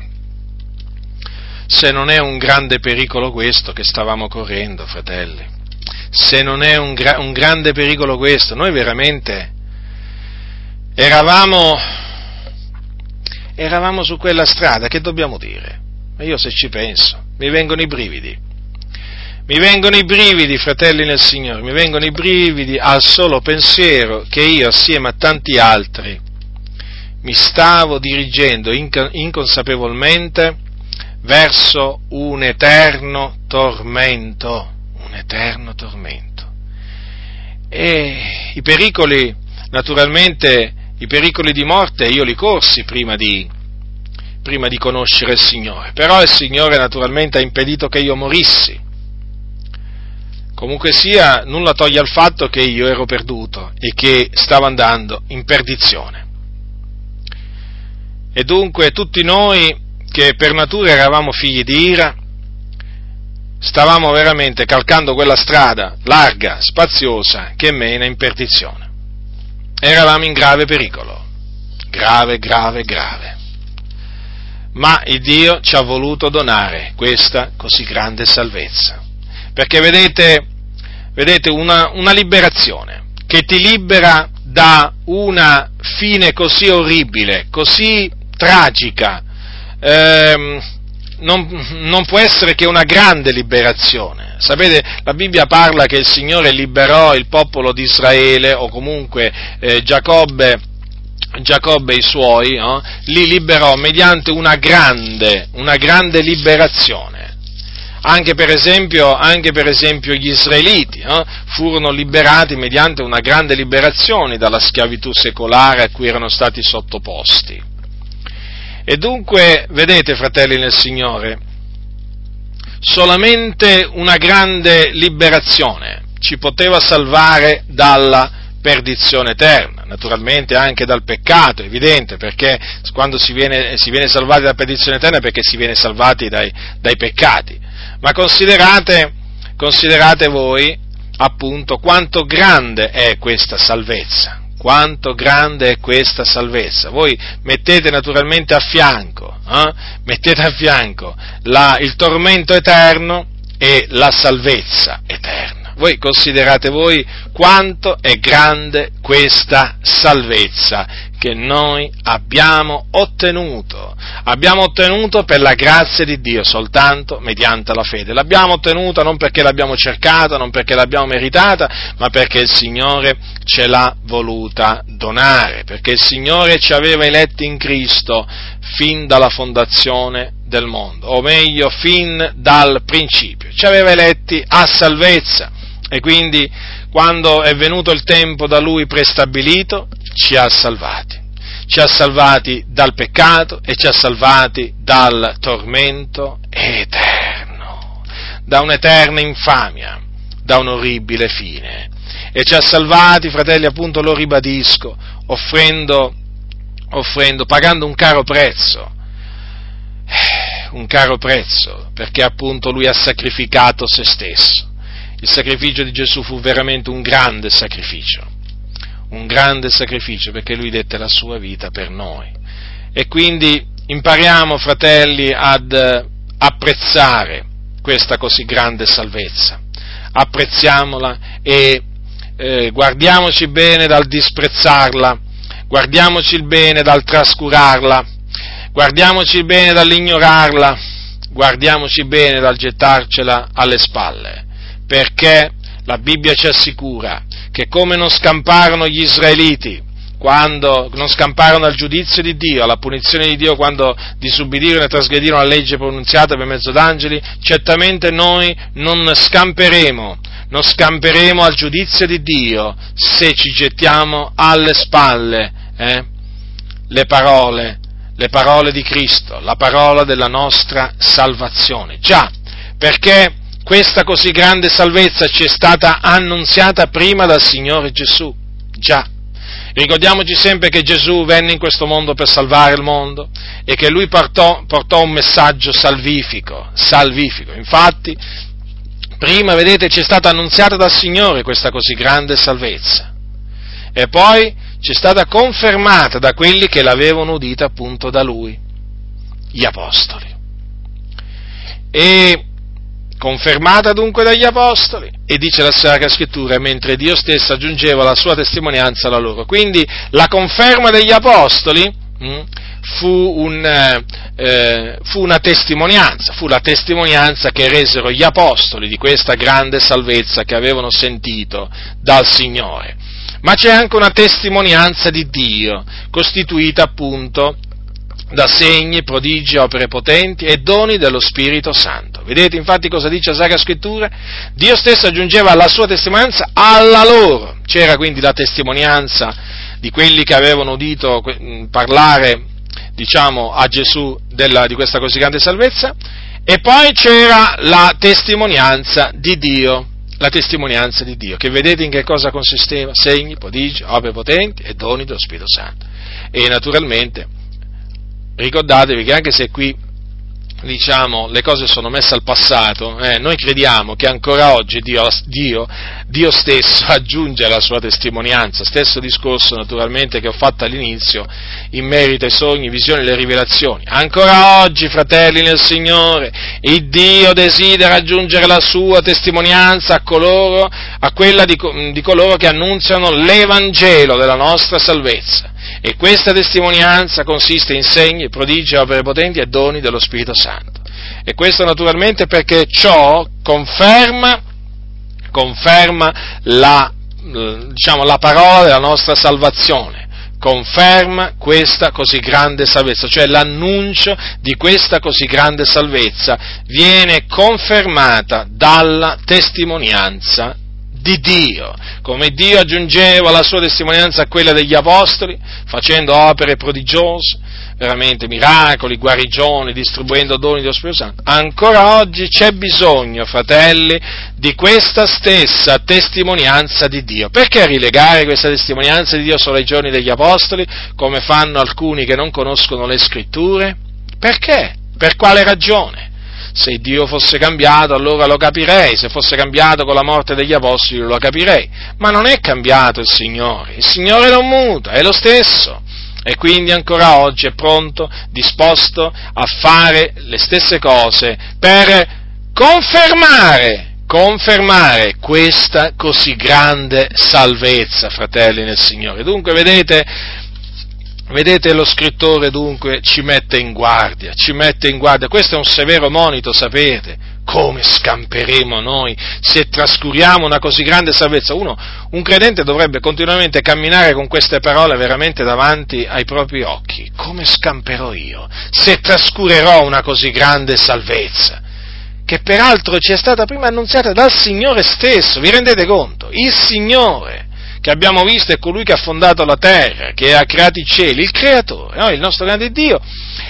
Se non è un grande pericolo questo che stavamo correndo, fratelli, se non è un, gra- un grande pericolo questo, noi veramente eravamo, eravamo su quella strada, che dobbiamo dire? Ma io se ci penso, mi vengono i brividi mi vengono i brividi, fratelli nel Signore, mi vengono i brividi al solo pensiero che io, assieme a tanti altri, mi stavo dirigendo inconsapevolmente verso un eterno tormento, un eterno tormento. E i pericoli, naturalmente, i pericoli di morte io li corsi prima di, prima di conoscere il Signore, però il Signore naturalmente ha impedito che io morissi Comunque sia, nulla toglie al fatto che io ero perduto e che stavo andando in perdizione. E dunque tutti noi che per natura eravamo figli di ira, stavamo veramente calcando quella strada larga, spaziosa, che mena in perdizione. Eravamo in grave pericolo, grave, grave, grave. Ma il Dio ci ha voluto donare questa così grande salvezza. Perché vedete, vedete, una, una liberazione che ti libera da una fine così orribile, così tragica, ehm, non, non, può essere che una grande liberazione. Sapete, la Bibbia parla che il Signore liberò il popolo di Israele, o comunque eh, Giacobbe, Giacobbe e i suoi, no? li liberò mediante una grande, una grande liberazione anche per esempio, anche per esempio gli israeliti eh, furono liberati mediante una grande liberazione dalla schiavitù secolare a cui erano stati sottoposti. E dunque, vedete, fratelli nel Signore, solamente una grande liberazione ci poteva salvare dalla perdizione eterna, naturalmente anche dal peccato, evidente, perché quando si viene, si viene salvati dalla perdizione eterna è perché si viene salvati dai, dai peccati ma considerate, considerate voi appunto quanto grande è questa salvezza, quanto grande è questa salvezza. Voi mettete naturalmente a fianco, eh? mettete a fianco la, il tormento eterno e la salvezza eterna. Voi considerate voi quanto è grande questa salvezza che noi abbiamo ottenuto. Abbiamo ottenuto per la grazia di Dio soltanto mediante la fede. L'abbiamo ottenuta non perché l'abbiamo cercata, non perché l'abbiamo meritata, ma perché il Signore ce l'ha voluta donare, perché il Signore ci aveva eletti in Cristo fin dalla fondazione del mondo, o meglio, fin dal principio. Ci aveva eletti a salvezza e quindi quando è venuto il tempo da Lui prestabilito, ci ha salvati. Ci ha salvati dal peccato e ci ha salvati dal tormento eterno, da un'eterna infamia, da un orribile fine. E ci ha salvati, fratelli, appunto lo ribadisco, offrendo, offrendo pagando un caro prezzo, un caro prezzo, perché appunto lui ha sacrificato se stesso. Il sacrificio di Gesù fu veramente un grande sacrificio un grande sacrificio perché lui dette la sua vita per noi. E quindi impariamo, fratelli, ad apprezzare questa così grande salvezza. Apprezziamola e eh, guardiamoci bene dal disprezzarla, guardiamoci bene dal trascurarla, guardiamoci bene dall'ignorarla, guardiamoci bene dal gettarcela alle spalle, perché la Bibbia ci assicura che come non scamparono gli israeliti quando non scamparono al giudizio di Dio, alla punizione di Dio quando disubbidirono e trasgredirono la legge pronunziata per mezzo d'angeli, certamente noi non scamperemo, non scamperemo al giudizio di Dio se ci gettiamo alle spalle eh, le parole, le parole di Cristo, la parola della nostra salvazione. Già, perché questa così grande salvezza ci è stata annunziata prima dal Signore Gesù. Già. Ricordiamoci sempre che Gesù venne in questo mondo per salvare il mondo e che lui portò, portò un messaggio salvifico, salvifico. Infatti, Prima, vedete, ci è stata annunziata dal Signore questa così grande salvezza e poi ci è stata confermata da quelli che l'avevano udita appunto da Lui, gli Apostoli. E confermata dunque dagli Apostoli, e dice la Sacra Scrittura, mentre Dio stesso aggiungeva la sua testimonianza alla loro. Quindi la conferma degli Apostoli mh, hm, fu, un, eh, eh, fu una testimonianza, fu la testimonianza che resero gli Apostoli di questa grande salvezza che avevano sentito dal Signore. Ma c'è anche una testimonianza di Dio, costituita appunto da segni, prodigi, opere potenti e doni dello Spirito Santo. Vedete infatti cosa dice la Sacra Scrittura? Dio stesso aggiungeva la sua testimonianza alla loro. C'era quindi la testimonianza di quelli che avevano udito parlare, diciamo, a Gesù della, di questa così grande salvezza, e poi c'era la testimonianza di Dio la testimonianza di Dio, che vedete in che cosa consisteva? Segni, prodigi, opere potenti e doni dello Spirito Santo. E naturalmente ricordatevi che anche se qui diciamo, le cose sono messe al passato, eh, noi crediamo che ancora oggi Dio, Dio, Dio, stesso aggiunge la sua testimonianza, stesso discorso naturalmente che ho fatto all'inizio in merito ai sogni, visioni e le rivelazioni. Ancora oggi, fratelli nel Signore, il Dio desidera aggiungere la sua testimonianza a coloro, a quella di, di coloro che annunziano l'Evangelo della nostra salvezza. E questa testimonianza consiste in segni, prodigi, opere potenti e doni dello Spirito Santo. E questo naturalmente perché ciò conferma, conferma la, diciamo, la parola della nostra salvazione conferma questa così grande salvezza, cioè l'annuncio di questa così grande salvezza viene confermata dalla testimonianza di Dio, come Dio aggiungeva la sua testimonianza a quella degli apostoli, facendo opere prodigiose, veramente miracoli, guarigioni, distribuendo doni dello Spirito Santo. Ancora oggi c'è bisogno, fratelli, di questa stessa testimonianza di Dio. Perché rilegare questa testimonianza di Dio solo ai giorni degli apostoli, come fanno alcuni che non conoscono le scritture? Perché? Per quale ragione? Se Dio fosse cambiato allora lo capirei, se fosse cambiato con la morte degli apostoli lo capirei, ma non è cambiato il Signore, il Signore non muta, è lo stesso. E quindi ancora oggi è pronto, disposto a fare le stesse cose per confermare, confermare questa così grande salvezza, fratelli nel Signore. Dunque, vedete, Vedete, lo scrittore dunque ci mette in guardia, ci mette in guardia. Questo è un severo monito, sapete. Come scamperemo noi se trascuriamo una così grande salvezza? Uno, un credente dovrebbe continuamente camminare con queste parole veramente davanti ai propri occhi. Come scamperò io se trascurerò una così grande salvezza? Che peraltro ci è stata prima annunziata dal Signore stesso, vi rendete conto? Il Signore che abbiamo visto è colui che ha fondato la terra, che ha creato i cieli, il creatore, no? il nostro grande Dio,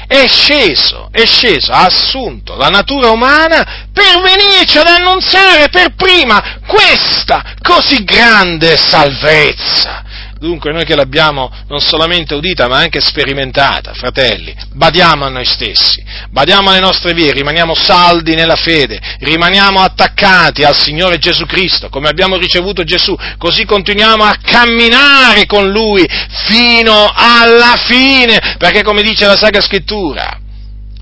è sceso, è sceso, ha assunto la natura umana per venirci ad annunziare per prima questa così grande salvezza. Dunque noi che l'abbiamo non solamente udita ma anche sperimentata, fratelli, badiamo a noi stessi, badiamo alle nostre vie, rimaniamo saldi nella fede, rimaniamo attaccati al Signore Gesù Cristo, come abbiamo ricevuto Gesù, così continuiamo a camminare con Lui fino alla fine, perché come dice la Sacra Scrittura,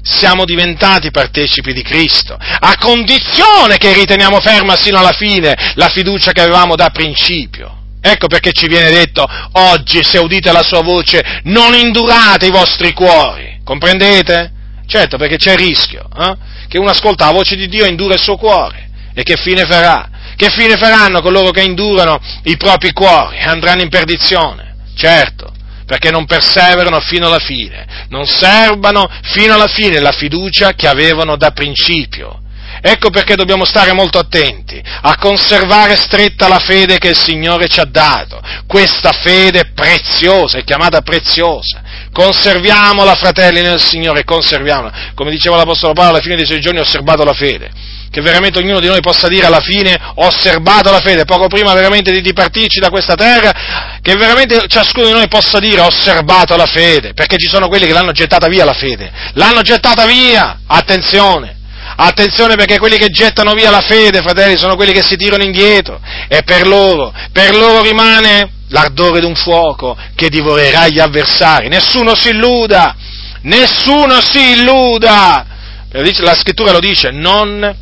siamo diventati partecipi di Cristo, a condizione che riteniamo ferma sino alla fine la fiducia che avevamo da principio. Ecco perché ci viene detto oggi, se udite la sua voce, non indurate i vostri cuori. Comprendete? Certo, perché c'è il rischio eh? che uno ascolta la voce di Dio e indura il suo cuore. E che fine farà? Che fine faranno coloro che indurano i propri cuori andranno in perdizione? Certo, perché non perseverano fino alla fine, non serbano fino alla fine la fiducia che avevano da principio. Ecco perché dobbiamo stare molto attenti a conservare stretta la fede che il Signore ci ha dato. Questa fede preziosa, è chiamata preziosa. Conserviamola, fratelli nel Signore, conserviamola. Come diceva l'Apostolo Paolo, alla fine dei suoi giorni ho osservato la fede. Che veramente ognuno di noi possa dire alla fine ho osservato la fede, poco prima veramente di dipartirci da questa terra, che veramente ciascuno di noi possa dire ho osservato la fede, perché ci sono quelli che l'hanno gettata via la fede. L'hanno gettata via! Attenzione! Attenzione perché quelli che gettano via la fede, fratelli, sono quelli che si tirano indietro. E per loro, per loro rimane l'ardore di un fuoco che divorerà gli avversari. Nessuno si illuda, nessuno si illuda. La scrittura lo dice, non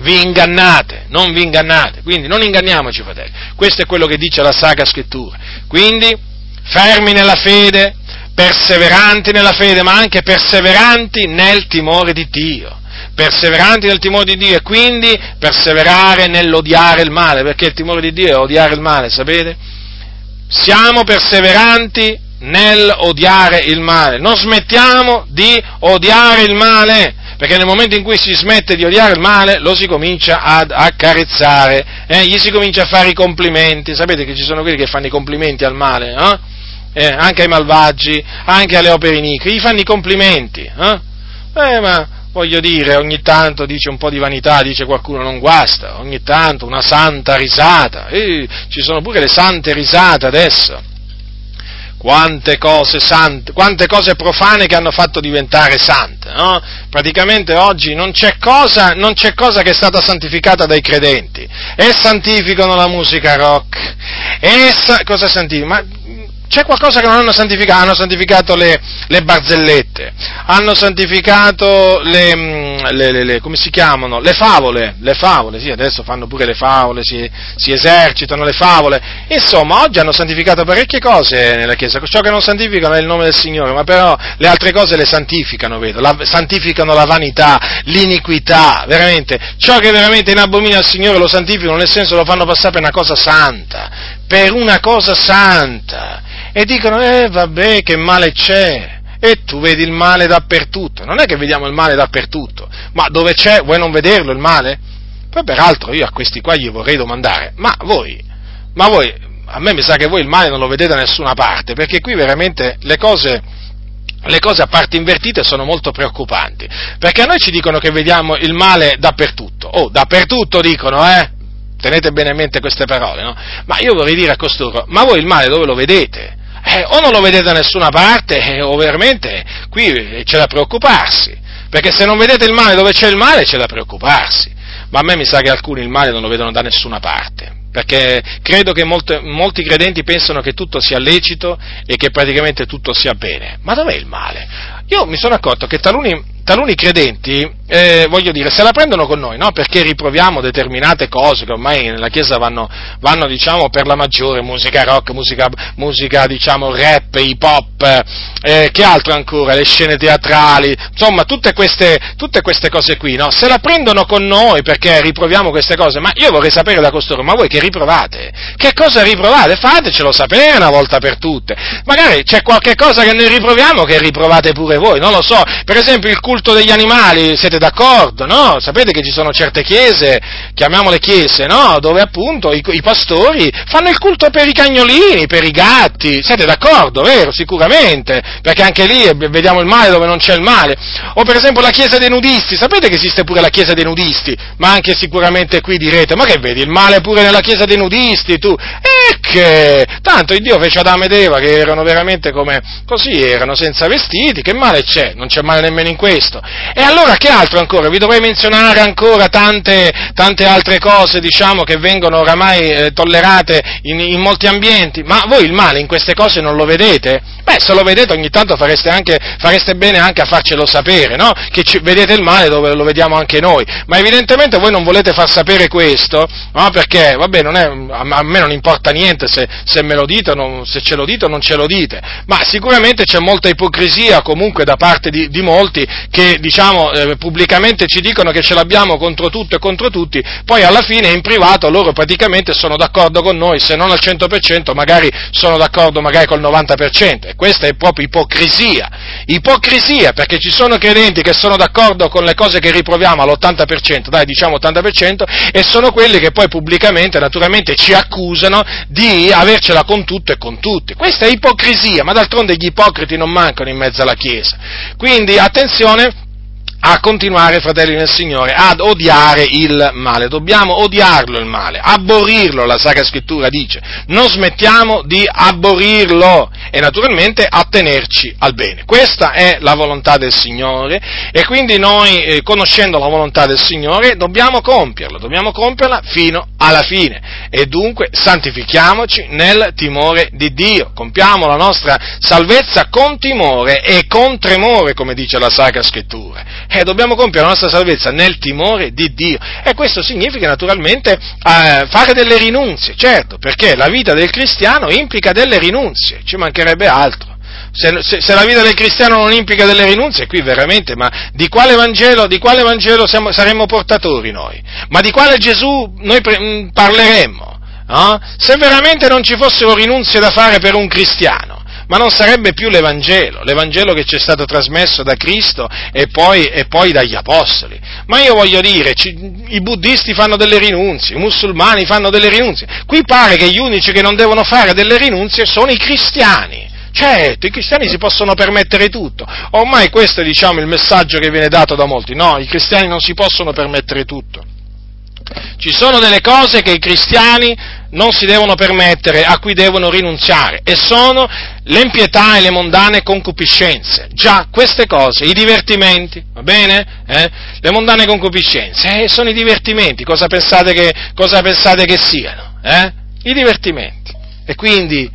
vi ingannate, non vi ingannate, quindi non inganniamoci fratelli, questo è quello che dice la Sacra Scrittura, quindi fermi nella fede, perseveranti nella fede, ma anche perseveranti nel timore di Dio, perseveranti nel timore di Dio e quindi perseverare nell'odiare il male, perché il timore di Dio è odiare il male, sapete? Siamo perseveranti nel odiare il male, non smettiamo di odiare il male, perché nel momento in cui si smette di odiare il male lo si comincia ad accarezzare, eh? gli si comincia a fare i complimenti, sapete che ci sono quelli che fanno i complimenti al male, eh? Eh, anche ai malvagi, anche alle opere inique, gli fanno i complimenti, eh? eh ma voglio dire, ogni tanto dice un po' di vanità, dice qualcuno non guasta, ogni tanto una santa risata, eh, ci sono pure le sante risate adesso, quante cose sante, quante cose profane che hanno fatto diventare sante, no? Praticamente oggi non c'è, cosa, non c'è cosa che è stata santificata dai credenti, e santificano la musica rock, e sa- cosa santificano? Ma c'è qualcosa che non hanno santificato, hanno santificato le, le barzellette, hanno santificato le, mm, le, le, come si chiamano? Le favole, le favole, sì, adesso fanno pure le favole, si, si, esercitano le favole, insomma, oggi hanno santificato parecchie cose nella Chiesa, ciò che non santificano è il nome del Signore, ma però le altre cose le santificano, vedo, la, santificano la vanità, l'iniquità, veramente, ciò che veramente in abomina al Signore lo santificano, nel senso lo fanno passare per una cosa santa, per una cosa santa e dicono, eh vabbè, che male c'è. E tu vedi il male dappertutto. Non è che vediamo il male dappertutto, ma dove c'è, vuoi non vederlo il male? Poi peraltro io a questi qua gli vorrei domandare, ma voi, ma voi, a me mi sa che voi il male non lo vedete da nessuna parte, perché qui veramente le cose, le cose a parte invertite sono molto preoccupanti, perché a noi ci dicono che vediamo il male dappertutto, oh, dappertutto dicono, eh, tenete bene a mente queste parole, no? Ma io vorrei dire a costoro, ma voi il male dove lo vedete? eh, o non lo vedete da nessuna parte, eh, o veramente qui c'è da preoccuparsi, perché se non vedete il male dove c'è il male c'è da preoccuparsi, ma a me mi sa che alcuni il male non lo vedono da nessuna parte, perché credo che molte, molti credenti pensano che tutto sia lecito e che praticamente tutto sia bene, ma dov'è il male? Io mi sono accorto che taluni, taluni credenti eh, voglio dire, se la prendono con noi, no? Perché riproviamo determinate cose che ormai nella Chiesa vanno, vanno diciamo, per la maggiore, musica rock, musica, musica diciamo, rap, hip hop, eh, che altro ancora, le scene teatrali, insomma, tutte queste, tutte queste cose qui, no? Se la prendono con noi perché riproviamo queste cose, ma io vorrei sapere da costoro, ma voi che riprovate? Che cosa riprovate? Fatecelo sapere una volta per tutte. Magari c'è qualche cosa che noi riproviamo che riprovate pure voi, non lo so. Per esempio il culto degli animali, siete d'accordo, no? Sapete che ci sono certe chiese, chiamiamole chiese, no? Dove appunto i, i, pastori fanno il culto per i cagnolini, per i gatti, siete d'accordo, vero? Sicuramente, perché anche lì vediamo il male dove non c'è il male. O per esempio la chiesa dei nudisti, sapete che esiste pure la chiesa dei nudisti? Ma anche sicuramente qui direte, ma che vedi, il male pure nella chiesa dei nudisti, tu? E che? Tanto il Dio fece Adamo ed Eva che erano veramente come, così, erano senza vestiti, che male c'è? Non c'è male nemmeno in questo. E allora che altro ancora? Vi dovrei menzionare ancora tante, tante altre cose, diciamo, che vengono oramai eh, tollerate in, in, molti ambienti, ma voi il male in queste cose non lo vedete? Beh, se lo vedete ogni tanto fareste, anche, fareste bene anche a farcelo sapere, no? Che ci, vedete il male dove lo vediamo anche noi, ma evidentemente voi non volete far sapere questo, no? Perché, vabbè, è, a me non importa niente se, se me lo dite, non, se ce lo dite o non ce lo dite, ma sicuramente c'è molta ipocrisia comunque da parte di, di molti che, diciamo, eh, pubblicamente ci dicono che ce l'abbiamo contro tutto e contro tutti, poi alla fine in privato loro praticamente sono d'accordo con noi, se non al 100% magari sono d'accordo magari col 90%, e questa è proprio ipocrisia, ipocrisia perché ci sono credenti che sono d'accordo con le cose che riproviamo all'80%, dai diciamo 80%, e sono quelli che poi pubblicamente naturalmente ci accusano di avercela con tutto e con tutti. Questa è ipocrisia, ma d'altronde gli ipocriti non mancano in mezzo alla Chiesa. Quindi attenzione a continuare, fratelli nel Signore, ad odiare il male. Dobbiamo odiarlo il male, abborrirlo, la Sacra Scrittura dice. Non smettiamo di abborrirlo e naturalmente attenerci al bene. Questa è la volontà del Signore e quindi noi, eh, conoscendo la volontà del Signore, dobbiamo compierla, dobbiamo compierla fino alla fine e dunque santifichiamoci nel timore di Dio. Compiamo la nostra salvezza con timore e con tremore, come dice la Sacra Scrittura eh, dobbiamo compiere la nostra salvezza nel timore di Dio. E questo significa naturalmente eh, fare delle rinunzie, certo, perché la vita del cristiano implica delle rinunzie, ci mancherebbe altro. Se, se, se, la vita del cristiano non implica delle rinunzie, qui veramente, ma di quale Vangelo, di quale Vangelo siamo, saremmo portatori noi? Ma di quale Gesù noi pre, mm, parleremmo? No? Se veramente non ci fossero rinunzie da fare per un cristiano, ma non sarebbe più l'Evangelo, l'Evangelo che ci è stato trasmesso da Cristo e poi, e poi dagli Apostoli. Ma io voglio dire, ci, i buddisti fanno delle rinunzie, i musulmani fanno delle rinunzie. Qui pare che gli unici che non devono fare delle rinunzie sono i cristiani. Certo, i cristiani si possono permettere tutto. Ormai questo è diciamo, il messaggio che viene dato da molti. No, i cristiani non si possono permettere tutto. Ci sono delle cose che i cristiani non si devono permettere, a cui devono rinunziare, e sono l'empietà e le mondane concupiscenze. Già, queste cose, i divertimenti, va bene? Eh? Le mondane concupiscenze, eh, sono i divertimenti, cosa pensate che, cosa pensate che siano? Eh? I divertimenti. E quindi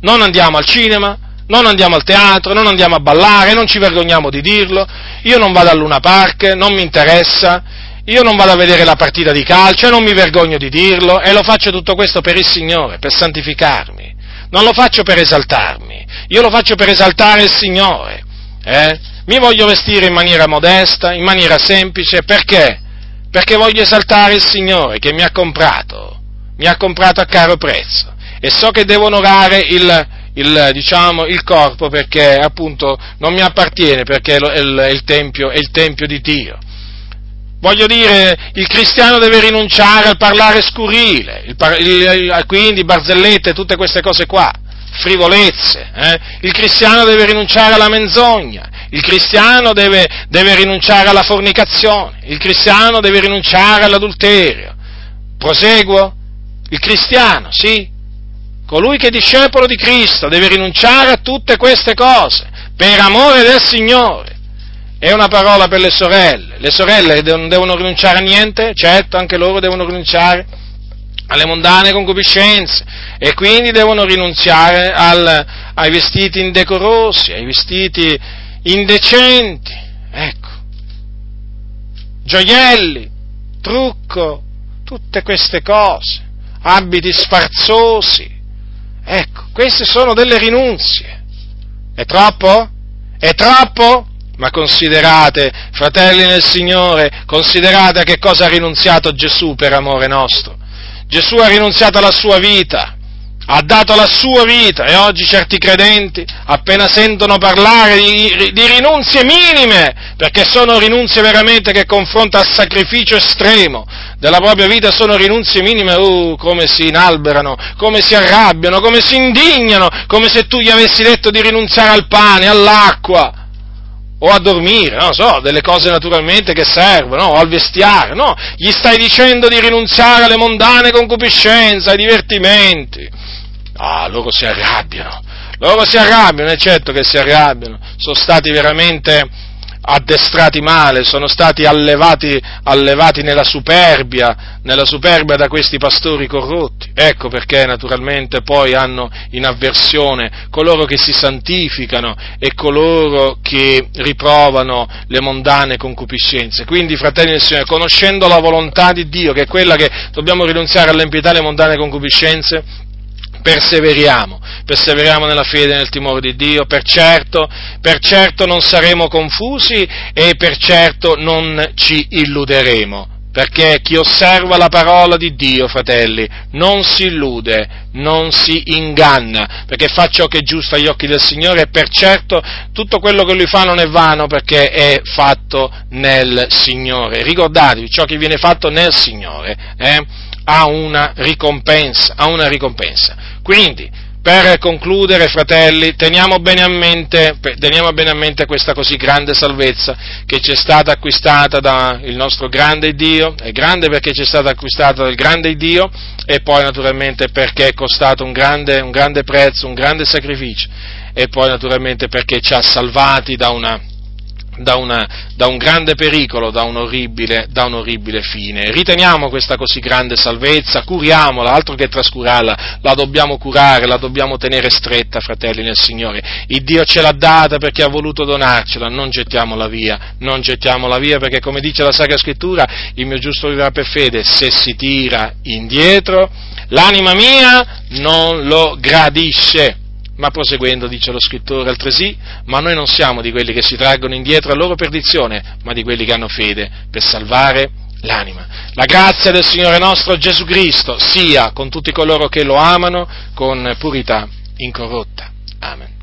non andiamo al cinema, non andiamo al teatro, non andiamo a ballare, non ci vergogniamo di dirlo, io non vado al Luna Park, non mi interessa, io non vado a vedere la partita di calcio e non mi vergogno di dirlo e lo faccio tutto questo per il Signore, per santificarmi. Non lo faccio per esaltarmi, io lo faccio per esaltare il Signore. Eh? Mi voglio vestire in maniera modesta, in maniera semplice, perché? Perché voglio esaltare il Signore che mi ha comprato, mi ha comprato a caro prezzo e so che devo onorare il, il, diciamo, il corpo perché appunto non mi appartiene perché è il, il, tempio, è il tempio di Dio. Voglio dire, il cristiano deve rinunciare al parlare scurile, il, il, quindi barzellette, tutte queste cose qua, frivolezze. Eh? Il cristiano deve rinunciare alla menzogna, il cristiano deve, deve rinunciare alla fornicazione, il cristiano deve rinunciare all'adulterio. Proseguo? Il cristiano, sì, colui che è discepolo di Cristo deve rinunciare a tutte queste cose per amore del Signore. È una parola per le sorelle. Le sorelle non devono rinunciare a niente? Certo, anche loro devono rinunciare alle mondane concupiscenze e quindi devono rinunziare al, ai vestiti indecorosi, ai vestiti indecenti, ecco, gioielli, trucco, tutte queste cose, abiti sfarzosi, ecco, queste sono delle rinunzie. È troppo? È troppo? Ma considerate, fratelli nel Signore, considerate a che cosa ha rinunziato Gesù per amore nostro. Gesù ha rinunziato alla sua vita, ha dato la sua vita e oggi certi credenti appena sentono parlare di, di rinunzie minime, perché sono rinunzie veramente che confronta al sacrificio estremo della propria vita, sono rinunzie minime, uh, come si inalberano, come si arrabbiano, come si indignano, come se tu gli avessi detto di rinunziare al pane, all'acqua o a dormire, non so, delle cose naturalmente che servono, o al vestiare, no, gli stai dicendo di rinunziare alle mondane concupiscenze, ai divertimenti. Ah, loro si arrabbiano, loro si arrabbiano, è certo che si arrabbiano, sono stati veramente addestrati male, sono stati allevati, allevati nella superbia, nella superbia da questi pastori corrotti. Ecco perché naturalmente poi hanno in avversione coloro che si santificano e coloro che riprovano le mondane concupiscenze. Quindi, fratelli del Signore, conoscendo la volontà di Dio, che è quella che dobbiamo rinunziare all'impietà e alle mondane concupiscenze, perseveriamo, perseveriamo nella fede e nel timore di Dio, per certo, per certo non saremo confusi e per certo non ci illuderemo. Perché chi osserva la parola di Dio, fratelli, non si illude, non si inganna, perché fa ciò che è giusto agli occhi del Signore e per certo tutto quello che lui fa non è vano perché è fatto nel Signore. Ricordatevi, ciò che viene fatto nel Signore eh, ha una ricompensa, ha una ricompensa. Quindi per concludere, fratelli, teniamo bene, a mente, teniamo bene a mente questa così grande salvezza che ci è stata acquistata dal nostro grande Dio, è grande perché ci è stata acquistata dal grande Dio e poi naturalmente perché è costato un grande, un grande prezzo, un grande sacrificio e poi naturalmente perché ci ha salvati da una, da, una, da, un grande pericolo, da un, orribile, da un, orribile, fine. Riteniamo questa così grande salvezza, curiamola, altro che trascurarla, la dobbiamo curare, la dobbiamo tenere stretta, fratelli nel Signore. Il Dio ce l'ha data perché ha voluto donarcela, non gettiamola via, non gettiamola via perché come dice la Sacra Scrittura, il mio giusto vivrà per fede, se si tira indietro, l'anima mia non lo gradisce. Ma proseguendo, dice lo scrittore altresì, ma noi non siamo di quelli che si traggono indietro a loro perdizione, ma di quelli che hanno fede per salvare l'anima. La grazia del Signore nostro Gesù Cristo sia con tutti coloro che lo amano con purità incorrotta. Amen.